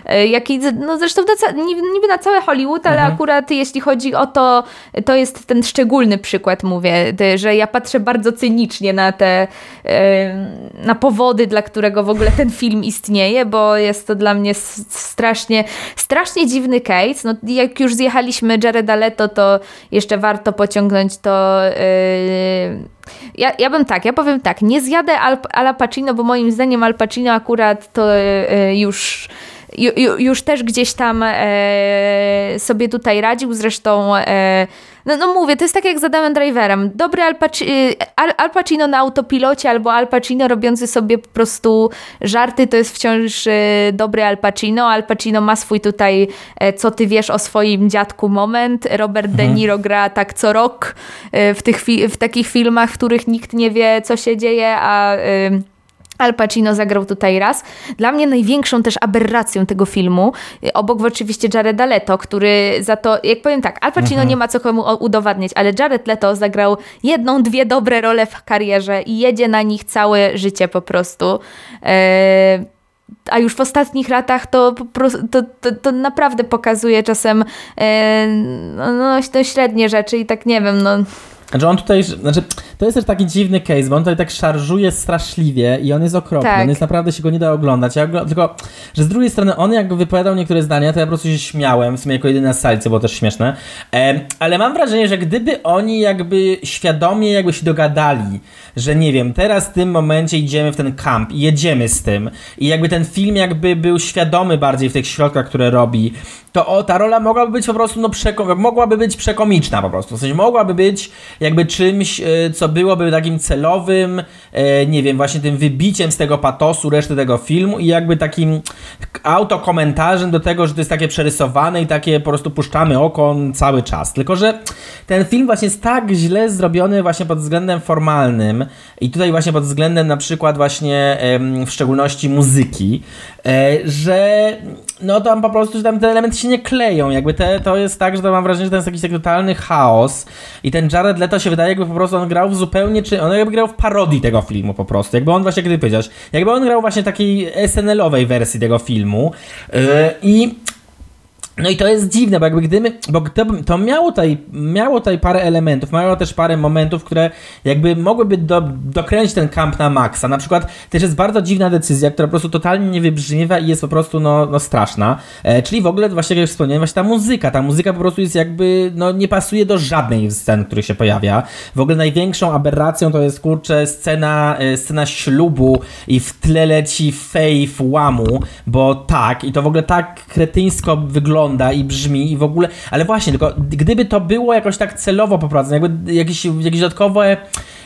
e, jaki, no zresztą na niby na całe Hollywood, ale Mhm. akurat jeśli chodzi o to, to jest ten szczególny przykład, mówię, że ja patrzę bardzo cynicznie na te, e, na powody, dla którego w ogóle ten film istnieje, bo jest to dla mnie strasznie, strasznie dziwny case. No, jak już zjechaliśmy Jareda Leto, to jeszcze warto pociągnąć to... Yy, ja, ja bym tak, ja powiem tak, nie zjadę Al, Ala Pacino, bo moim zdaniem Al Pacino akurat to już ju, ju, już też gdzieś tam e, sobie tutaj radził, zresztą e, no, no mówię, to jest tak jak z Adamem Driverem. Dobry Al, Paci- y, Al, Al Pacino na autopilocie albo Al Pacino robiący sobie po prostu żarty, to jest wciąż e, dobry Al Pacino. Al Pacino ma swój tutaj, e, co ty wiesz o swoim dziadku moment. Robert De Niro gra tak co rok e, w, tych, w takich filmach, w których nikt nie wie, co się dzieje, a... y, Al Pacino zagrał tutaj raz. Dla mnie największą też aberracją tego filmu, y, obok oczywiście Jareda Leto, który za to, jak powiem tak, Al Pacino nie ma co komu udowadniać, ale Jared Leto zagrał jedną, dwie dobre role w karierze i jedzie na nich całe życie po prostu. E, a już w ostatnich latach to, to, to, to naprawdę pokazuje czasem e, no, no, no, średnie rzeczy i tak nie wiem, no Znaczy on tutaj, znaczy to jest też taki dziwny case, bo on tutaj tak szarżuje straszliwie i on jest okropny, Tak. on jest naprawdę, się go nie da oglądać, ja tylko, że z drugiej strony on jak wypowiadał niektóre zdania, to ja po prostu się śmiałem, w sumie jako jedyny na sali, co było też śmieszne, Em, ale mam wrażenie, że gdyby oni jakby świadomie jakby się dogadali, że nie wiem, teraz w tym momencie idziemy w ten kamp i jedziemy z tym i jakby ten film jakby był świadomy bardziej w tych środkach, które robi, to o, ta rola mogłaby być po prostu, no przeko- mogłaby być przekomiczna po prostu, w sensie mogłaby być jakby czymś, e, co byłoby takim celowym, e, nie wiem, właśnie tym wybiciem z tego patosu reszty tego filmu i jakby takim autokomentarzem do tego, że to jest takie przerysowane i takie po prostu puszczamy oko cały czas. Tylko, że ten film właśnie jest tak źle zrobiony właśnie pod względem formalnym i tutaj właśnie pod względem na przykład właśnie w szczególności muzyki, e, że no tam po prostu że tam te elementy się nie kleją, jakby te, to jest tak, że mam wrażenie, że to jest jakiś taki totalny chaos. I ten Jared Leto się wydaje jakby po prostu on grał w zupełnie, czy on jakby grał w parodii tego filmu po prostu, jakby on właśnie, ty powiedziałeś, jakby on grał właśnie takiej SNL-owej wersji tego filmu. E, i no i to jest dziwne, bo jakby gdyby, bo to, to miało tutaj, miało tutaj parę elementów, miało też parę momentów, które jakby mogłyby do, dokręcić ten kamp na maksa. Na przykład też jest bardzo dziwna decyzja, która po prostu totalnie nie wybrzmiewa i jest po prostu no, no straszna. E, czyli w ogóle właśnie jak już wspomniałem, właśnie ta muzyka, ta muzyka po prostu jest jakby, no nie pasuje do żadnej z scen, których się pojawia. W ogóle największą aberracją to jest kurczę scena, e, scena ślubu i w tle leci Faith łamu, bo tak, i to w ogóle tak kretyńsko wygląda i brzmi i w ogóle, ale właśnie, tylko gdyby to było jakoś tak celowo poprowadzone, jakby jakieś, jakieś dodatkowe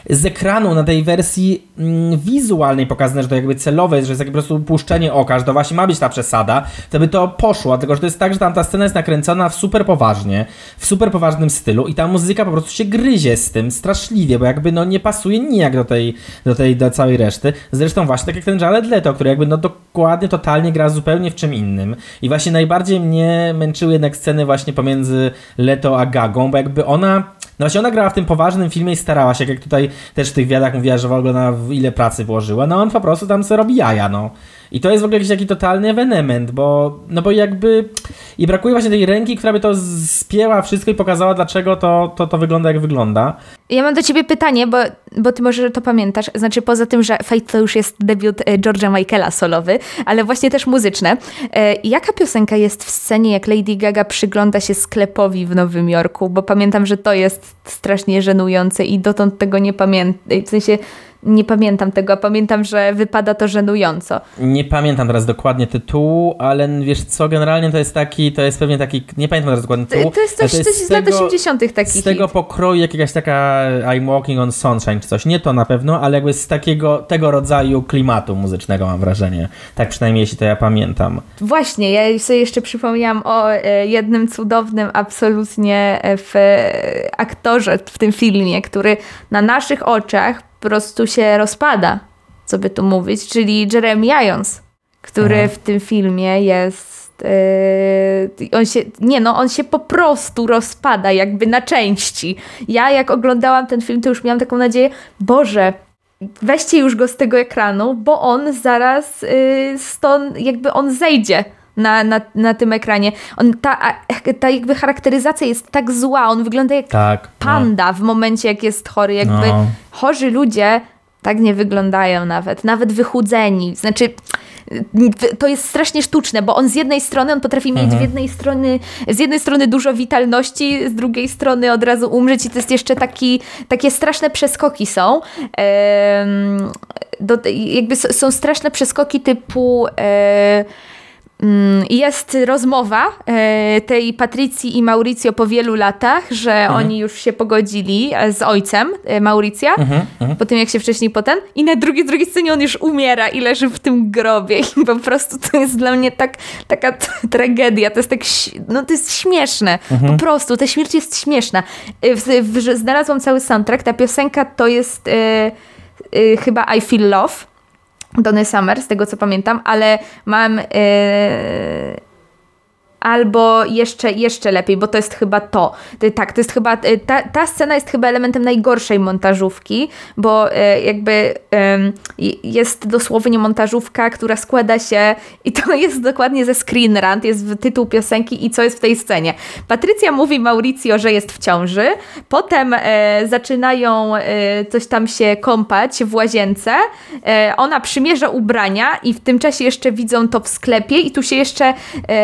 z ekranu na tej wersji mm, wizualnej pokazane, że to jakby celowe jest, że jest takie po prostu puszczenie oka, że to właśnie ma być ta przesada, to by to poszło, tylko że to jest tak, że tam ta scena jest nakręcona w super poważnie, w super poważnym stylu i ta muzyka po prostu się gryzie z tym straszliwie, bo jakby no nie pasuje nijak do tej, do tej, do całej reszty. Zresztą właśnie tak jak ten Jared Leto, który jakby no dokładnie, totalnie gra zupełnie w czym innym i właśnie najbardziej mnie męczyły jednak sceny właśnie pomiędzy Leto a Gagą, bo jakby ona no właśnie ona grała w tym poważnym filmie i starała się, jak tutaj też w tych wiadach mówiła, że w ogóle na ile pracy włożyła, no on po prostu tam sobie robi jaja, no. I to jest w ogóle jakiś taki totalny ewenement, bo, no bo jakby i brakuje właśnie tej ręki, która by to spięła wszystko i pokazała, dlaczego to, to, to wygląda jak wygląda. Ja mam do ciebie pytanie, bo, bo ty może to pamiętasz. Znaczy, poza tym, że Fight to już jest debiut e, George'a Michaela solowy, ale właśnie też muzyczne. E, jaka piosenka jest w scenie, jak Lady Gaga przygląda się sklepowi w Nowym Jorku? Bo pamiętam, że to jest strasznie żenujące i dotąd tego nie pamiętam. W sensie nie pamiętam tego, a pamiętam, że wypada to żenująco. Nie pamiętam teraz dokładnie tytułu, ale wiesz co, generalnie to jest taki, to jest pewnie taki, nie pamiętam teraz dokładnie tytułu. to jest coś, to jest z lat 80. taki Z tego hit. pokroju jak jakaś taka I'm Walking on Sunshine czy coś. Nie to na pewno, ale jakby z takiego, tego rodzaju klimatu muzycznego mam wrażenie. Tak przynajmniej jeśli to ja pamiętam. Właśnie, ja sobie jeszcze przypomniałam o e, jednym cudownym absolutnie e, w, e, aktorze w tym filmie, który na naszych oczach po prostu się rozpada, co by tu mówić, czyli Jeremy Irons, który Mhm. w tym filmie jest e, on się, nie no, on się po prostu rozpada jakby na części. Ja jak oglądałam ten film, to już miałam taką nadzieję, Boże, weźcie już go z tego ekranu, bo on zaraz y, stąd, jakby on zejdzie na, na, na tym ekranie. On, ta, ta jakby charakteryzacja jest tak zła, on wygląda jak Tak. no. panda w momencie, jak jest chory. Jakby No. chorzy ludzie tak nie wyglądają nawet, nawet wychudzeni. Znaczy, to jest strasznie sztuczne, bo on z jednej strony, on potrafi mieć Mhm. z jednej strony, z jednej strony dużo witalności, z drugiej strony od razu umrzeć i to jest jeszcze taki, takie straszne przeskoki są. Em, do, jakby są straszne przeskoki typu e, Jest rozmowa e, tej Patrycji i Mauricio po wielu latach, że oni już się pogodzili e, z ojcem e, Mauricja, po tym jak się wcześniej potem. I na drugiej, drugiej scenie on już umiera i leży w tym grobie. I po prostu to jest dla mnie tak, taka tragedia, to jest tak, no to jest śmieszne, po prostu, ta śmierć jest śmieszna. Znalazłam cały soundtrack, ta piosenka to jest chyba I Feel Love, Donny Summer, z tego co pamiętam, ale mam... Yy Albo jeszcze, jeszcze lepiej, bo to jest chyba to. Tak, to jest chyba, y, ta, ta scena jest chyba elementem najgorszej montażówki, bo y, jakby jest dosłownie montażówka, która składa się i to jest dokładnie ze screen rant, jest tytuł piosenki i co jest w tej scenie. Patrycja mówi Mauricio, że jest w ciąży, potem e, zaczynają e, coś tam się kąpać w łazience, e, ona przymierza ubrania i w tym czasie jeszcze widzą to w sklepie i tu się jeszcze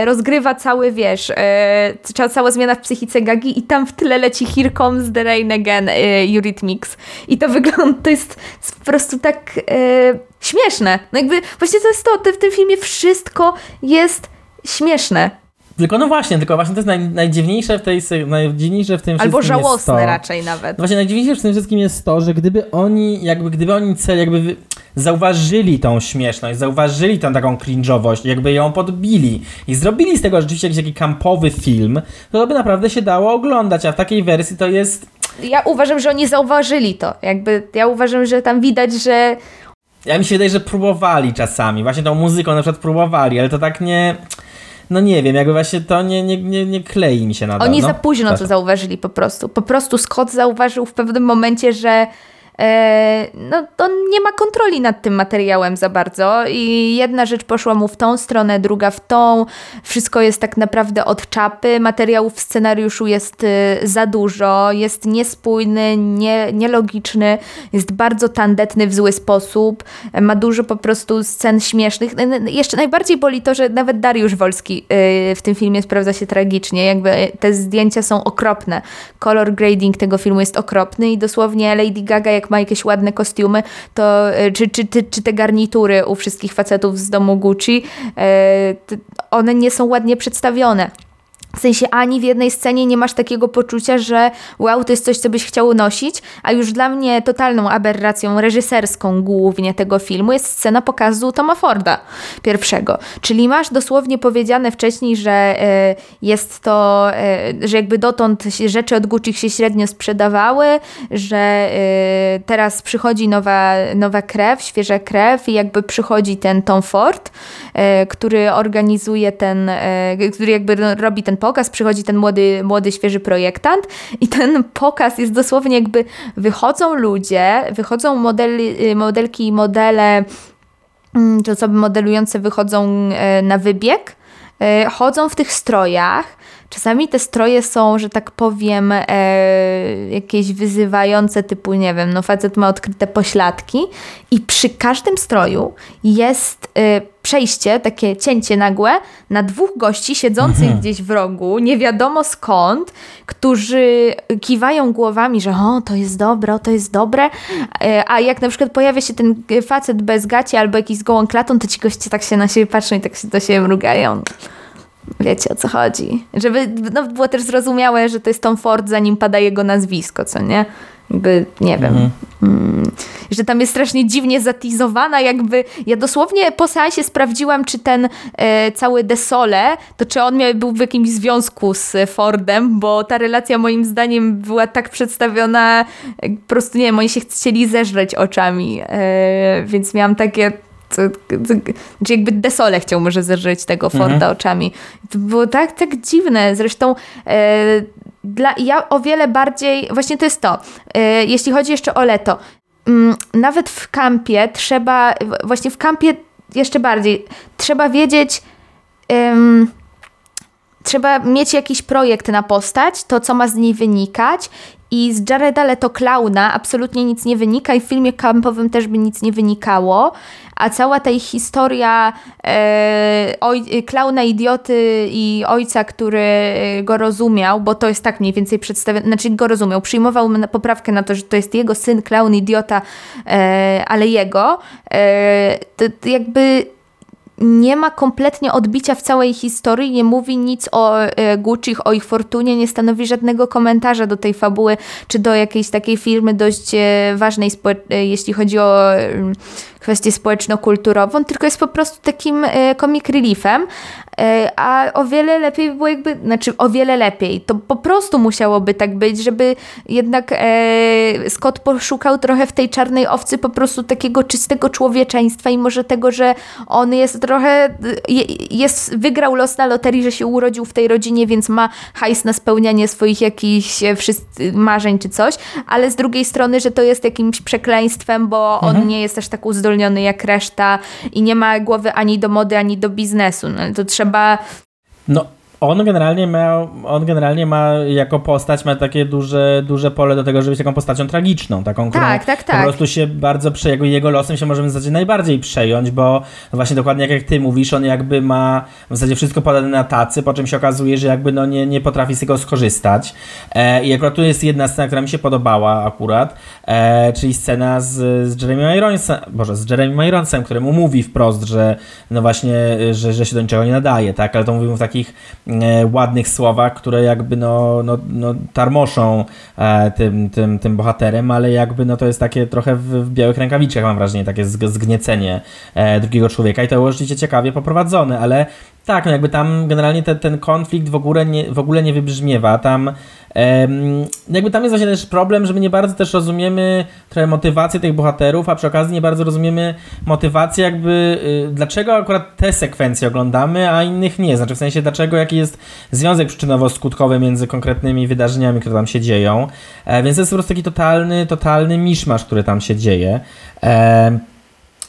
rozgrywa cały, wiesz, e, cała zmiana w psychice Gagi i tam w tle leci Here Comes the Rain Again e, Eurythmics. I to wygląda, to jest po prostu tak e, śmieszne. No jakby, właśnie to jest to, w tym filmie wszystko jest śmieszne. Tylko no właśnie, tylko właśnie to jest naj, najdziwniejsze w tej najdziwniejsze w tym Albo wszystkim żałosne to, raczej nawet. No właśnie najdziwniejsze w tym wszystkim jest to, że gdyby oni, jakby gdyby oni cel, jakby zauważyli tą śmieszność, zauważyli tą taką cringe'owość, jakby ją podbili i zrobili z tego rzeczywiście jakiś taki kampowy film, to, to by naprawdę się dało oglądać, a w takiej wersji to jest... Ja uważam, że oni zauważyli to. Jakby ja uważam, że tam widać, że ja mi się wydaje, że próbowali czasami. Właśnie tą muzyką na przykład próbowali, ale to tak nie no nie wiem, jakby właśnie to nie, nie, nie, nie klei mi się nadal. Oni no. za późno to zauważyli po prostu. Po prostu Scott zauważył w pewnym momencie, że no to nie ma kontroli nad tym materiałem za bardzo i jedna rzecz poszła mu w tą stronę, druga w tą. Wszystko jest tak naprawdę od czapy. Materiałów w scenariuszu jest y, za dużo, jest niespójny, nie, nielogiczny, jest bardzo tandetny w zły sposób, ma dużo po prostu scen śmiesznych. Jeszcze najbardziej boli to, że nawet Dariusz Wolski y, w tym filmie sprawdza się tragicznie. Jakby te zdjęcia są okropne. Color grading tego filmu jest okropny i dosłownie Lady Gaga jak jak ma jakieś ładne kostiumy, to e, czy, czy, czy, czy te garnitury u wszystkich facetów z domu Gucci, e, one nie są ładnie przedstawione. W sensie ani w jednej scenie nie masz takiego poczucia, że wow, to jest coś, co byś chciał nosić, a już dla mnie totalną aberracją reżyserską głównie tego filmu jest scena pokazu Toma Forda pierwszego. Czyli masz dosłownie powiedziane wcześniej, że y, jest to, y, że jakby dotąd rzeczy od Gucci się średnio sprzedawały, że y, teraz przychodzi nowa, nowa krew, świeża krew i jakby przychodzi ten Tom Ford, który organizuje ten, który jakby robi ten pokaz, przychodzi ten młody, młody, świeży projektant i ten pokaz jest dosłownie jakby wychodzą ludzie, wychodzą modeli, y, modelki i modele, mm, czy osoby modelujące wychodzą e, na wybieg, e, chodzą w tych strojach, Czasami te stroje są, że tak powiem, e, jakieś wyzywające, typu, nie wiem, no facet ma odkryte pośladki i przy każdym stroju jest e, przejście, takie cięcie nagłe na dwóch gości siedzących mhm. gdzieś w rogu, nie wiadomo skąd, którzy kiwają głowami, że o, to jest dobre, o, to jest dobre, e, a jak na przykład pojawia się ten facet bez gaci albo jakiś z gołą klatą, to ci goście tak się na siebie patrzą i tak się do siebie mrugają. Wiecie o co chodzi. Żeby no, było też zrozumiałe, że to jest Tom Ford, zanim pada jego nazwisko, co nie? Jakby, nie wiem. Mhm. Mm, że tam jest strasznie dziwnie zatizowana, jakby. Ja dosłownie po seansie sprawdziłam, czy ten e, cały Desole, to czy on miał, był w jakimś związku z Fordem, bo ta relacja moim zdaniem była tak przedstawiona, po prostu nie wiem, oni się chcieli zeżreć oczami. E, więc miałam takie czy jakby Desole chciał może zerżeć tego Forda mhm. oczami. To było tak, tak dziwne. Zresztą e, dla, ja o wiele bardziej, właśnie to jest to, e, jeśli chodzi jeszcze o Leto, mm, nawet w kampie trzeba, właśnie w kampie jeszcze bardziej, trzeba wiedzieć, em, trzeba mieć jakiś projekt na postać, to co ma z niej wynikać i z Jareda Leto klauna absolutnie nic nie wynika i w filmie kampowym też by nic nie wynikało, a cała ta historia e, oj, klauna idioty i ojca, który go rozumiał, bo to jest tak mniej więcej przedstawione, znaczy go rozumiał, przyjmował poprawkę na to, że to jest jego syn, klaun idiota, e, ale jego, e, to, to jakby nie ma kompletnie odbicia w całej historii, nie mówi nic o e, Gucci, o ich fortunie, nie stanowi żadnego komentarza do tej fabuły, czy do jakiejś takiej firmy dość e, ważnej, e, jeśli chodzi o kwestię społeczno-kulturową, tylko jest po prostu takim e, comic reliefem, e, a o wiele lepiej by było jakby, znaczy o wiele lepiej, to po prostu musiałoby tak być, żeby jednak e, Scott poszukał trochę w tej czarnej owcy po prostu takiego czystego człowieczeństwa i może tego, że on jest trochę, je, jest, wygrał los na loterii, że się urodził w tej rodzinie, więc ma hajs na spełnianie swoich jakichś marzeń czy coś, ale z drugiej strony, że to jest jakimś przekleństwem, bo on nie jest też tak uzdolniony jak reszta i nie ma głowy ani do mody, ani do biznesu. No, to trzeba No, on generalnie ma, on generalnie ma jako postać, ma takie duże, duże pole do tego, żeby być taką postacią tragiczną, taką, którą Tak, tak, po tak. prostu się bardzo, prze, jego, jego losem się możemy w zasadzie najbardziej przejąć, bo właśnie dokładnie jak, ty mówisz, on jakby ma w zasadzie wszystko podane na tacy, po czym się okazuje, że jakby no nie, nie potrafi z tego skorzystać. E, I akurat tu jest jedna scena, która mi się podobała akurat, e, czyli scena z, z Jeremy Ironsem, Boże, z Jeremy Ironsem, któremu mówi wprost, że no właśnie, że, że się do niczego nie nadaje, tak, ale to mówimy w takich ładnych słowach, które jakby no, no, no tarmoszą e, tym, tym, tym bohaterem, ale jakby no to jest takie trochę w, w białych rękawiczkach mam wrażenie, takie zg- zgniecenie e, drugiego człowieka i to było rzeczywiście ciekawie poprowadzone, ale tak, no jakby tam generalnie ten, ten konflikt w ogóle nie, w ogóle nie wybrzmiewa, tam em, jakby tam jest właśnie też problem, że my nie bardzo też rozumiemy trochę motywację tych bohaterów, a przy okazji nie bardzo rozumiemy motywację jakby, y, dlaczego akurat te sekwencje oglądamy, a innych nie, znaczy w sensie dlaczego, jaki jest związek przyczynowo-skutkowy między konkretnymi wydarzeniami, które tam się dzieją, e, więc to jest po prostu taki totalny, totalny miszmasz, który tam się dzieje. E,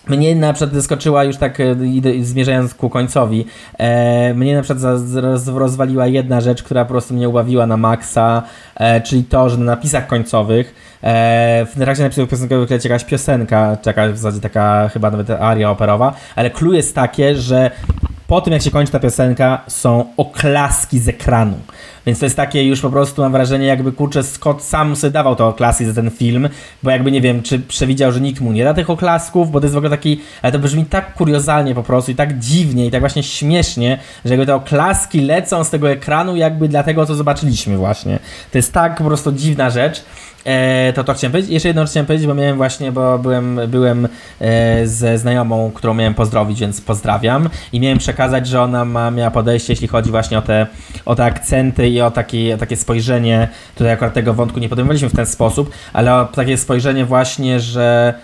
mnie na przykład zaskoczyła już tak e, zmierzając ku końcowi, e, mnie na przykład rozwaliła jedna rzecz, która po prostu mnie ubawiła na maksa, e, czyli to, że na napisach końcowych, e, w trakcie napisów piosenkowych leci jakaś piosenka, czy jakaś w zasadzie taka chyba nawet aria operowa, ale clue jest takie, że po tym jak się kończy ta piosenka są oklaski z ekranu. Więc to jest takie już po prostu mam wrażenie jakby kurczę Scott sam sobie dawał te oklaski za ten film, bo jakby nie wiem, czy przewidział, że nikt mu nie da tych oklasków, bo to jest w ogóle taki, ale to brzmi tak kuriozalnie po prostu i tak dziwnie i tak właśnie śmiesznie, że jakby te oklaski lecą z tego ekranu jakby dla tego, co zobaczyliśmy właśnie. To jest tak po prostu dziwna rzecz. E, to to chciałem powiedzieć. Jeszcze jedno chciałem powiedzieć, bo miałem właśnie, bo byłem, byłem e, ze znajomą, którą miałem pozdrowić, więc pozdrawiam. I miałem przekazać, że ona ma, miała podejście, jeśli chodzi właśnie o te, o te akcenty i o, taki, o takie spojrzenie. Tutaj akurat tego wątku nie podejmowaliśmy w ten sposób, ale o takie spojrzenie właśnie, że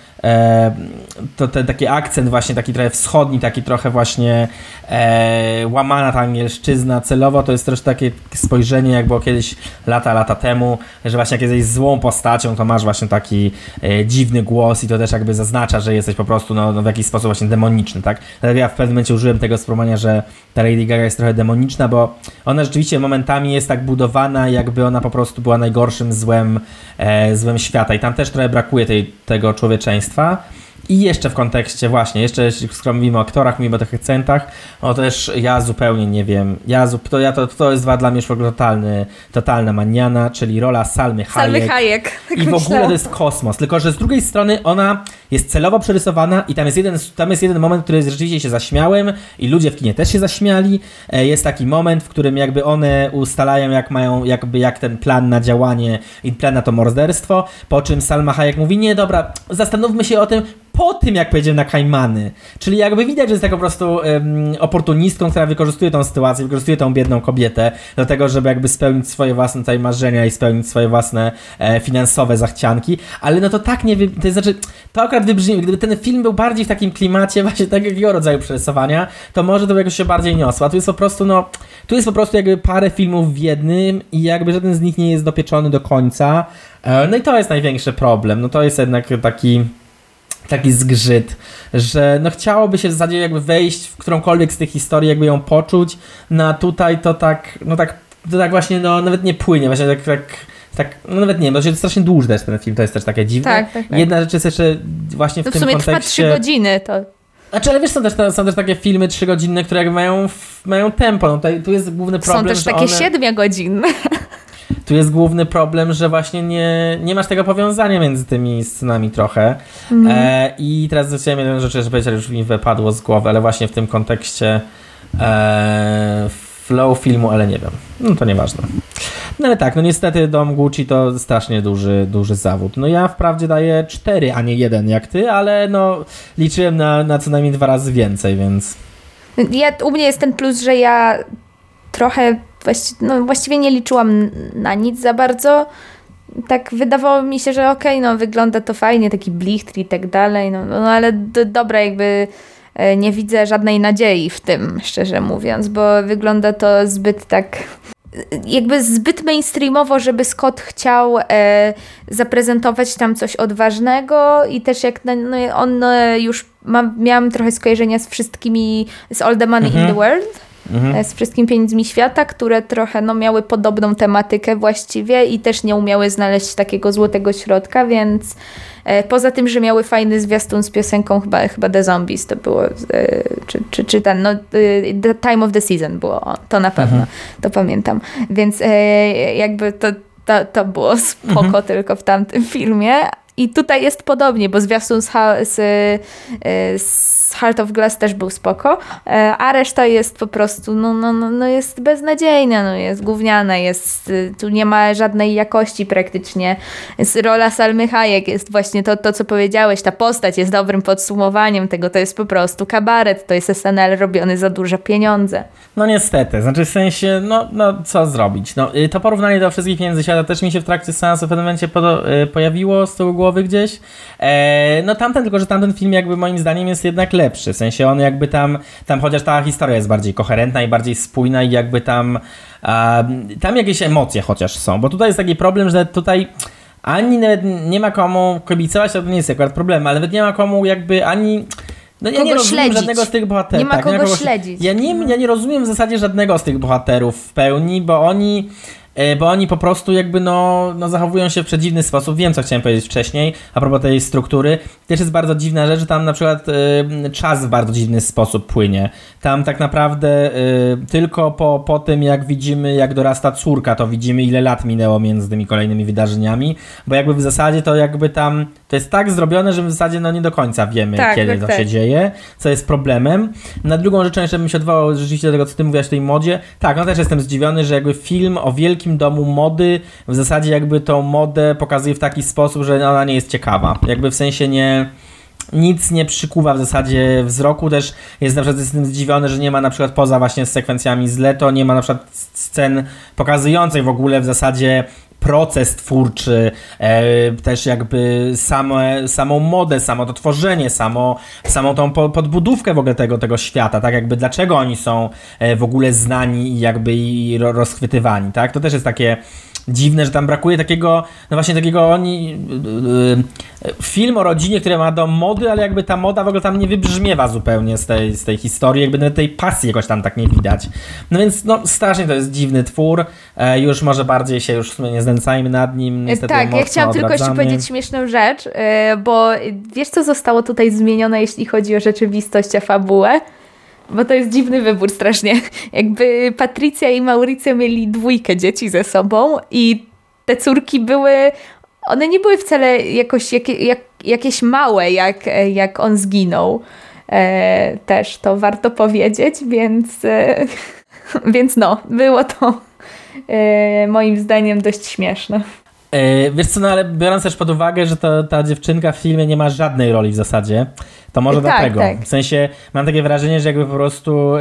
to ten taki akcent właśnie taki trochę wschodni, taki trochę właśnie e, łamana ta angielszczyzna celowo, to jest też takie spojrzenie jak było kiedyś lata, lata temu, że właśnie jak jesteś złą postacią, to masz właśnie taki e, dziwny głos i to też jakby zaznacza, że jesteś po prostu no, no w jakiś sposób właśnie demoniczny, tak? Dlatego ja w pewnym momencie użyłem tego sformułowania, że ta Lady Gaga jest trochę demoniczna, bo ona rzeczywiście momentami jest tak budowana, jakby ona po prostu była najgorszym złem, e, złem świata i tam też trochę brakuje tej, tego człowieczeństwa. państwa. I jeszcze w kontekście właśnie, jeszcze skoro mówimy o aktorach, mówimy o tych akcentach, no też ja zupełnie nie wiem, ja, to, ja to, to jest dla mnie już w ogóle totalny, totalna maniana, czyli rola Salmy Hayek. Salmy Hayek. Tak I w ogóle to jest kosmos, tylko że z drugiej strony ona jest celowo przerysowana i tam jest jeden, tam jest jeden moment, który rzeczywiście się zaśmiałem i ludzie w kinie też się zaśmiali. E, Jest taki moment, w którym jakby one ustalają, jak mają, jakby jak ten plan na działanie i plan na to morderstwo, po czym Salma Hayek mówi, nie dobra, zastanówmy się o tym, po tym, jak pojedziemy na Kajmany. Czyli jakby widać, że jest taką po prostu em, oportunistką, która wykorzystuje tą sytuację, wykorzystuje tą biedną kobietę do tego, żeby jakby spełnić swoje własne tutaj marzenia i spełnić swoje własne e, finansowe zachcianki, ale no to tak nie to znaczy, to akurat wybrzmi, gdyby ten film był bardziej w takim klimacie właśnie takiego rodzaju przerysowania, to może to by jakoś się bardziej niosło, a tu jest po prostu no, tu jest po prostu jakby parę filmów w jednym i jakby żaden z nich nie jest dopieczony do końca, e, no i to jest największy problem, no to jest jednak taki taki zgrzyt, że no chciałoby się w zasadzie jakby wejść w którąkolwiek z tych historii, jakby ją poczuć, no a tutaj to tak, no tak, to tak właśnie, no nawet nie płynie, właśnie tak, tak, tak no nawet nie wiem, to się strasznie dłuży też ten film, to jest też takie dziwne. Tak, tak, tak. Jedna rzecz jest jeszcze właśnie w To w tym sumie trwa kontekście... trzy godziny, to Znaczy, ale wiesz, są też, są też takie filmy trzygodzinne, które mają, mają tempo, no tutaj, tu jest główny problem, są też takie one... siedmiogodzinne. Tu jest główny problem, że właśnie nie, nie masz tego powiązania między tymi scenami trochę. E, I teraz chciałem jedną rzecz powiedzieć, ale już mi wypadło z głowy, ale właśnie w tym kontekście e, flow filmu, ale nie wiem. No to nieważne. No ale tak, no niestety Dom Gucci to strasznie duży, duży zawód. No ja wprawdzie daję cztery, a nie jeden jak ty, ale no liczyłem na, na co najmniej dwa razy więcej, więc... Ja, u mnie jest ten plus, że ja trochę właści no, właściwie nie liczyłam na nic za bardzo. Tak wydawało mi się, że okej, okay, no wygląda to fajnie, taki blichtr i tak dalej, no, no ale dobra, jakby e, nie widzę żadnej nadziei w tym, szczerze mówiąc, bo wygląda to zbyt tak jakby zbyt mainstreamowo, żeby Scott chciał e, zaprezentować tam coś odważnego i też jak no, on e, już ma, miałam trochę skojarzenia z wszystkimi, z All the Money mhm. in the World, mhm. E, z wszystkimi pieniędzmi świata, które trochę no, miały podobną tematykę właściwie i też nie umiały znaleźć takiego złotego środka, więc e, poza tym, że miały fajny zwiastun z piosenką chyba, chyba The Zombies to było, e, czy, czy, czy ten, no The Time of the Season było, to na pewno, mhm. to pamiętam, więc jakby to to, to było spoko mhm. tylko w tamtym filmie, i tutaj jest podobnie, bo zwiastun z, z, z Heart of Glass też był spoko, e, a reszta jest po prostu, no, no, no, no jest beznadziejna, no jest gówniana, jest, y, tu nie ma żadnej jakości praktycznie. Jest, rola Salmy Hayek jest właśnie to, to, co powiedziałeś, ta postać jest dobrym podsumowaniem tego, to jest po prostu kabaret, to jest SNL robiony za duże pieniądze. No niestety, znaczy w sensie, no, no co zrobić, no y, to porównanie do wszystkich pieniędzy świata też mi się w trakcie seansu w pewnym momencie y, pojawiło z tyłu głowy gdzieś, e, no tamten, tylko że tamten film jakby moim zdaniem jest jednak lepszy. W sensie on jakby tam, tam chociaż ta historia jest bardziej koherentna i bardziej spójna i jakby tam, tam jakieś emocje chociaż są. Bo tutaj jest taki problem, że tutaj ani nawet nie ma komu kibicować, to nie jest akurat problem, ale nawet nie ma komu jakby ani... No ja kogo nie rozumiem śledzić. żadnego z tych bohaterów. Nie ma tak, kogo, nie ma kogo śledzić. Ja nie, ja nie rozumiem w zasadzie żadnego z tych bohaterów w pełni, bo oni bo oni po prostu jakby no, no zachowują się w przedziwny sposób. Wiem, co chciałem powiedzieć wcześniej, a propos tej struktury. Też jest bardzo dziwna rzecz, że tam na przykład y, czas w bardzo dziwny sposób płynie. Tam tak naprawdę y, tylko po, po tym, jak widzimy, jak dorasta córka, to widzimy, ile lat minęło między tymi kolejnymi wydarzeniami, bo jakby w zasadzie to jakby tam, to jest tak zrobione, że w zasadzie no nie do końca wiemy, tak, kiedy tak, to tak. się dzieje, co jest problemem. Na drugą rzecz, jeszcze bym się odwołał rzeczywiście do tego, co ty mówiłaś o tej modzie. Tak, no też jestem zdziwiony, że jakby film o wielkim wielkim domu mody w zasadzie jakby tą modę pokazuje w taki sposób, że ona nie jest ciekawa. Jakby w sensie nie nic nie przykuwa w zasadzie wzroku. Też jest na przykład jestem zdziwiony, że nie ma na przykład poza właśnie sekwencjami z Leto, nie ma na przykład scen pokazujących w ogóle w zasadzie proces twórczy, e, też jakby same, samą modę, samo to tworzenie, samo, samą tą podbudówkę w ogóle tego, tego świata, tak jakby dlaczego oni są e, w ogóle znani i jakby i rozchwytywani, tak? To też jest takie dziwne, że tam brakuje takiego, no właśnie takiego oni, yy, film o rodzinie, który ma do mody, ale jakby ta moda w ogóle tam nie wybrzmiewa zupełnie z tej, z tej historii, jakby nawet tej pasji jakoś tam tak nie widać. No więc no strasznie to jest dziwny twór, e, już może bardziej się już w sumie nie znęcajmy nad nim, niestety Tak, ja chciałam tylko jeszcze powiedzieć śmieszną rzecz, e, bo wiesz co zostało tutaj zmienione, jeśli chodzi o rzeczywistość, a fabułę? Bo to jest dziwny wybór strasznie. Jakby Patrycja i Mauricio mieli dwójkę dzieci ze sobą i te córki były one nie były wcale jakoś jak, jak, jakieś małe, jak, jak on zginął. E, też to warto powiedzieć, więc, e, więc no, było to e, moim zdaniem dość śmieszne. E, wiesz co, no ale biorąc też pod uwagę, że to, ta dziewczynka w filmie nie ma żadnej roli w zasadzie, to może tak, dlatego. Tak. W sensie mam takie wrażenie, że jakby po prostu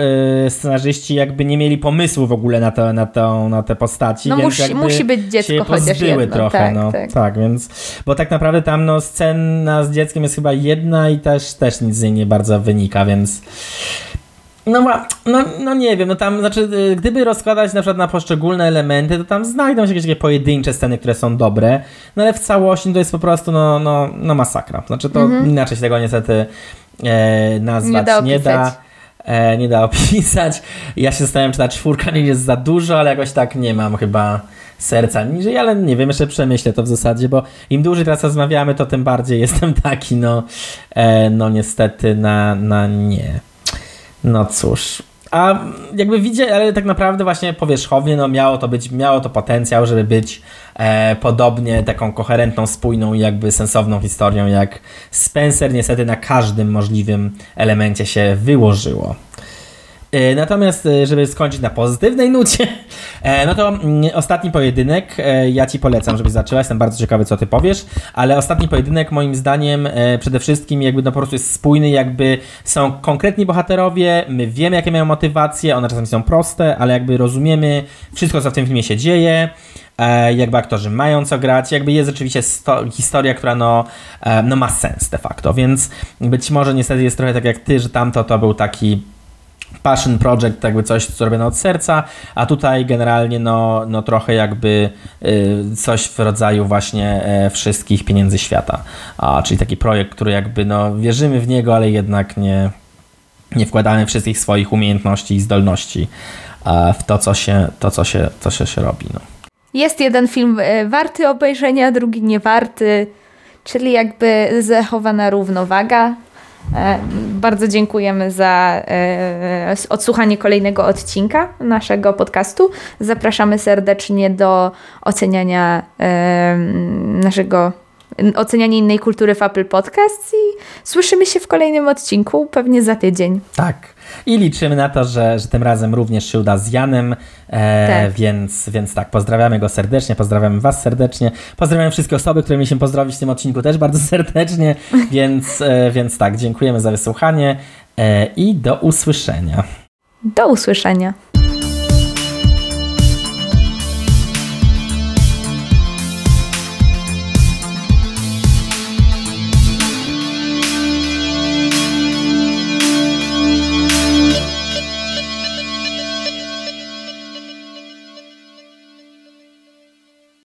y, scenarzyści jakby nie mieli pomysłu w ogóle na, to, na, to, na te postaci. No musi, musi być dziecko się chociaż jedno. trochę. Tak, no. tak. tak, więc bo tak naprawdę tam no, scena z dzieckiem jest chyba jedna i też, też nic z niej nie bardzo wynika, więc no, no, no nie wiem, no tam, znaczy, y, gdyby rozkładać na przykład na poszczególne elementy, to tam znajdą się jakieś takie pojedyncze sceny, które są dobre, no ale w całości to jest po prostu, no, no, no masakra. Znaczy, to mhm. inaczej się tego niestety e, nazwać nie da. Nie da, e, nie da opisać. Ja się zastanawiam, czy ta czwórka nie jest za dużo, ale jakoś tak nie mam chyba serca niżej, ale nie wiem, jeszcze przemyślę to w zasadzie, bo im dłużej teraz rozmawiamy, to tym bardziej jestem taki, no, e, no niestety na, na nie. No cóż. A jakby widzę, ale tak naprawdę właśnie powierzchownie no miało to być, miało to potencjał, żeby być e, podobnie taką koherentną, spójną i jakby sensowną historią, jak Spencer niestety na każdym możliwym elemencie się wyłożyło. E, Natomiast, e, żeby skończyć na pozytywnej nucie, e, no to mm, ostatni pojedynek, ja ci polecam, żebyś zaczęła, jestem bardzo ciekawy, co ty powiesz, ale ostatni pojedynek moim zdaniem przede wszystkim jakby no po prostu jest spójny, jakby są konkretni bohaterowie, my wiemy, jakie mają motywacje, one czasami są proste, ale jakby rozumiemy wszystko, co w tym filmie się dzieje, jakby aktorzy mają co grać, jakby jest rzeczywiście sto- historia, która no, no ma sens de facto, więc być może niestety jest trochę tak jak ty, że tamto to był taki passion project, jakby coś, co robione od serca, a tutaj generalnie no, no trochę jakby y, coś w rodzaju właśnie e, wszystkich pieniędzy świata, a, czyli taki projekt, który jakby no wierzymy w niego, ale jednak nie, nie wkładamy wszystkich swoich umiejętności i zdolności e, w to, co się, to, co się, co się, się robi. No. Jest jeden film e, warty obejrzenia, drugi nie warty, czyli jakby zachowana równowaga. E, Bardzo dziękujemy za e, odsłuchanie kolejnego odcinka naszego podcastu. Zapraszamy serdecznie do oceniania e, naszego oceniania innej kultury w Apple Podcasts i słyszymy się w kolejnym odcinku, pewnie za tydzień. Tak. I liczymy na to, że, że tym razem również się uda z Janem, e, Tak. więc, więc tak, pozdrawiamy go serdecznie, pozdrawiamy Was serdecznie, pozdrawiam wszystkie osoby, które mieliśmy pozdrowić w tym odcinku też bardzo serdecznie, więc, e, więc tak, dziękujemy za wysłuchanie e, i do usłyszenia. Do usłyszenia.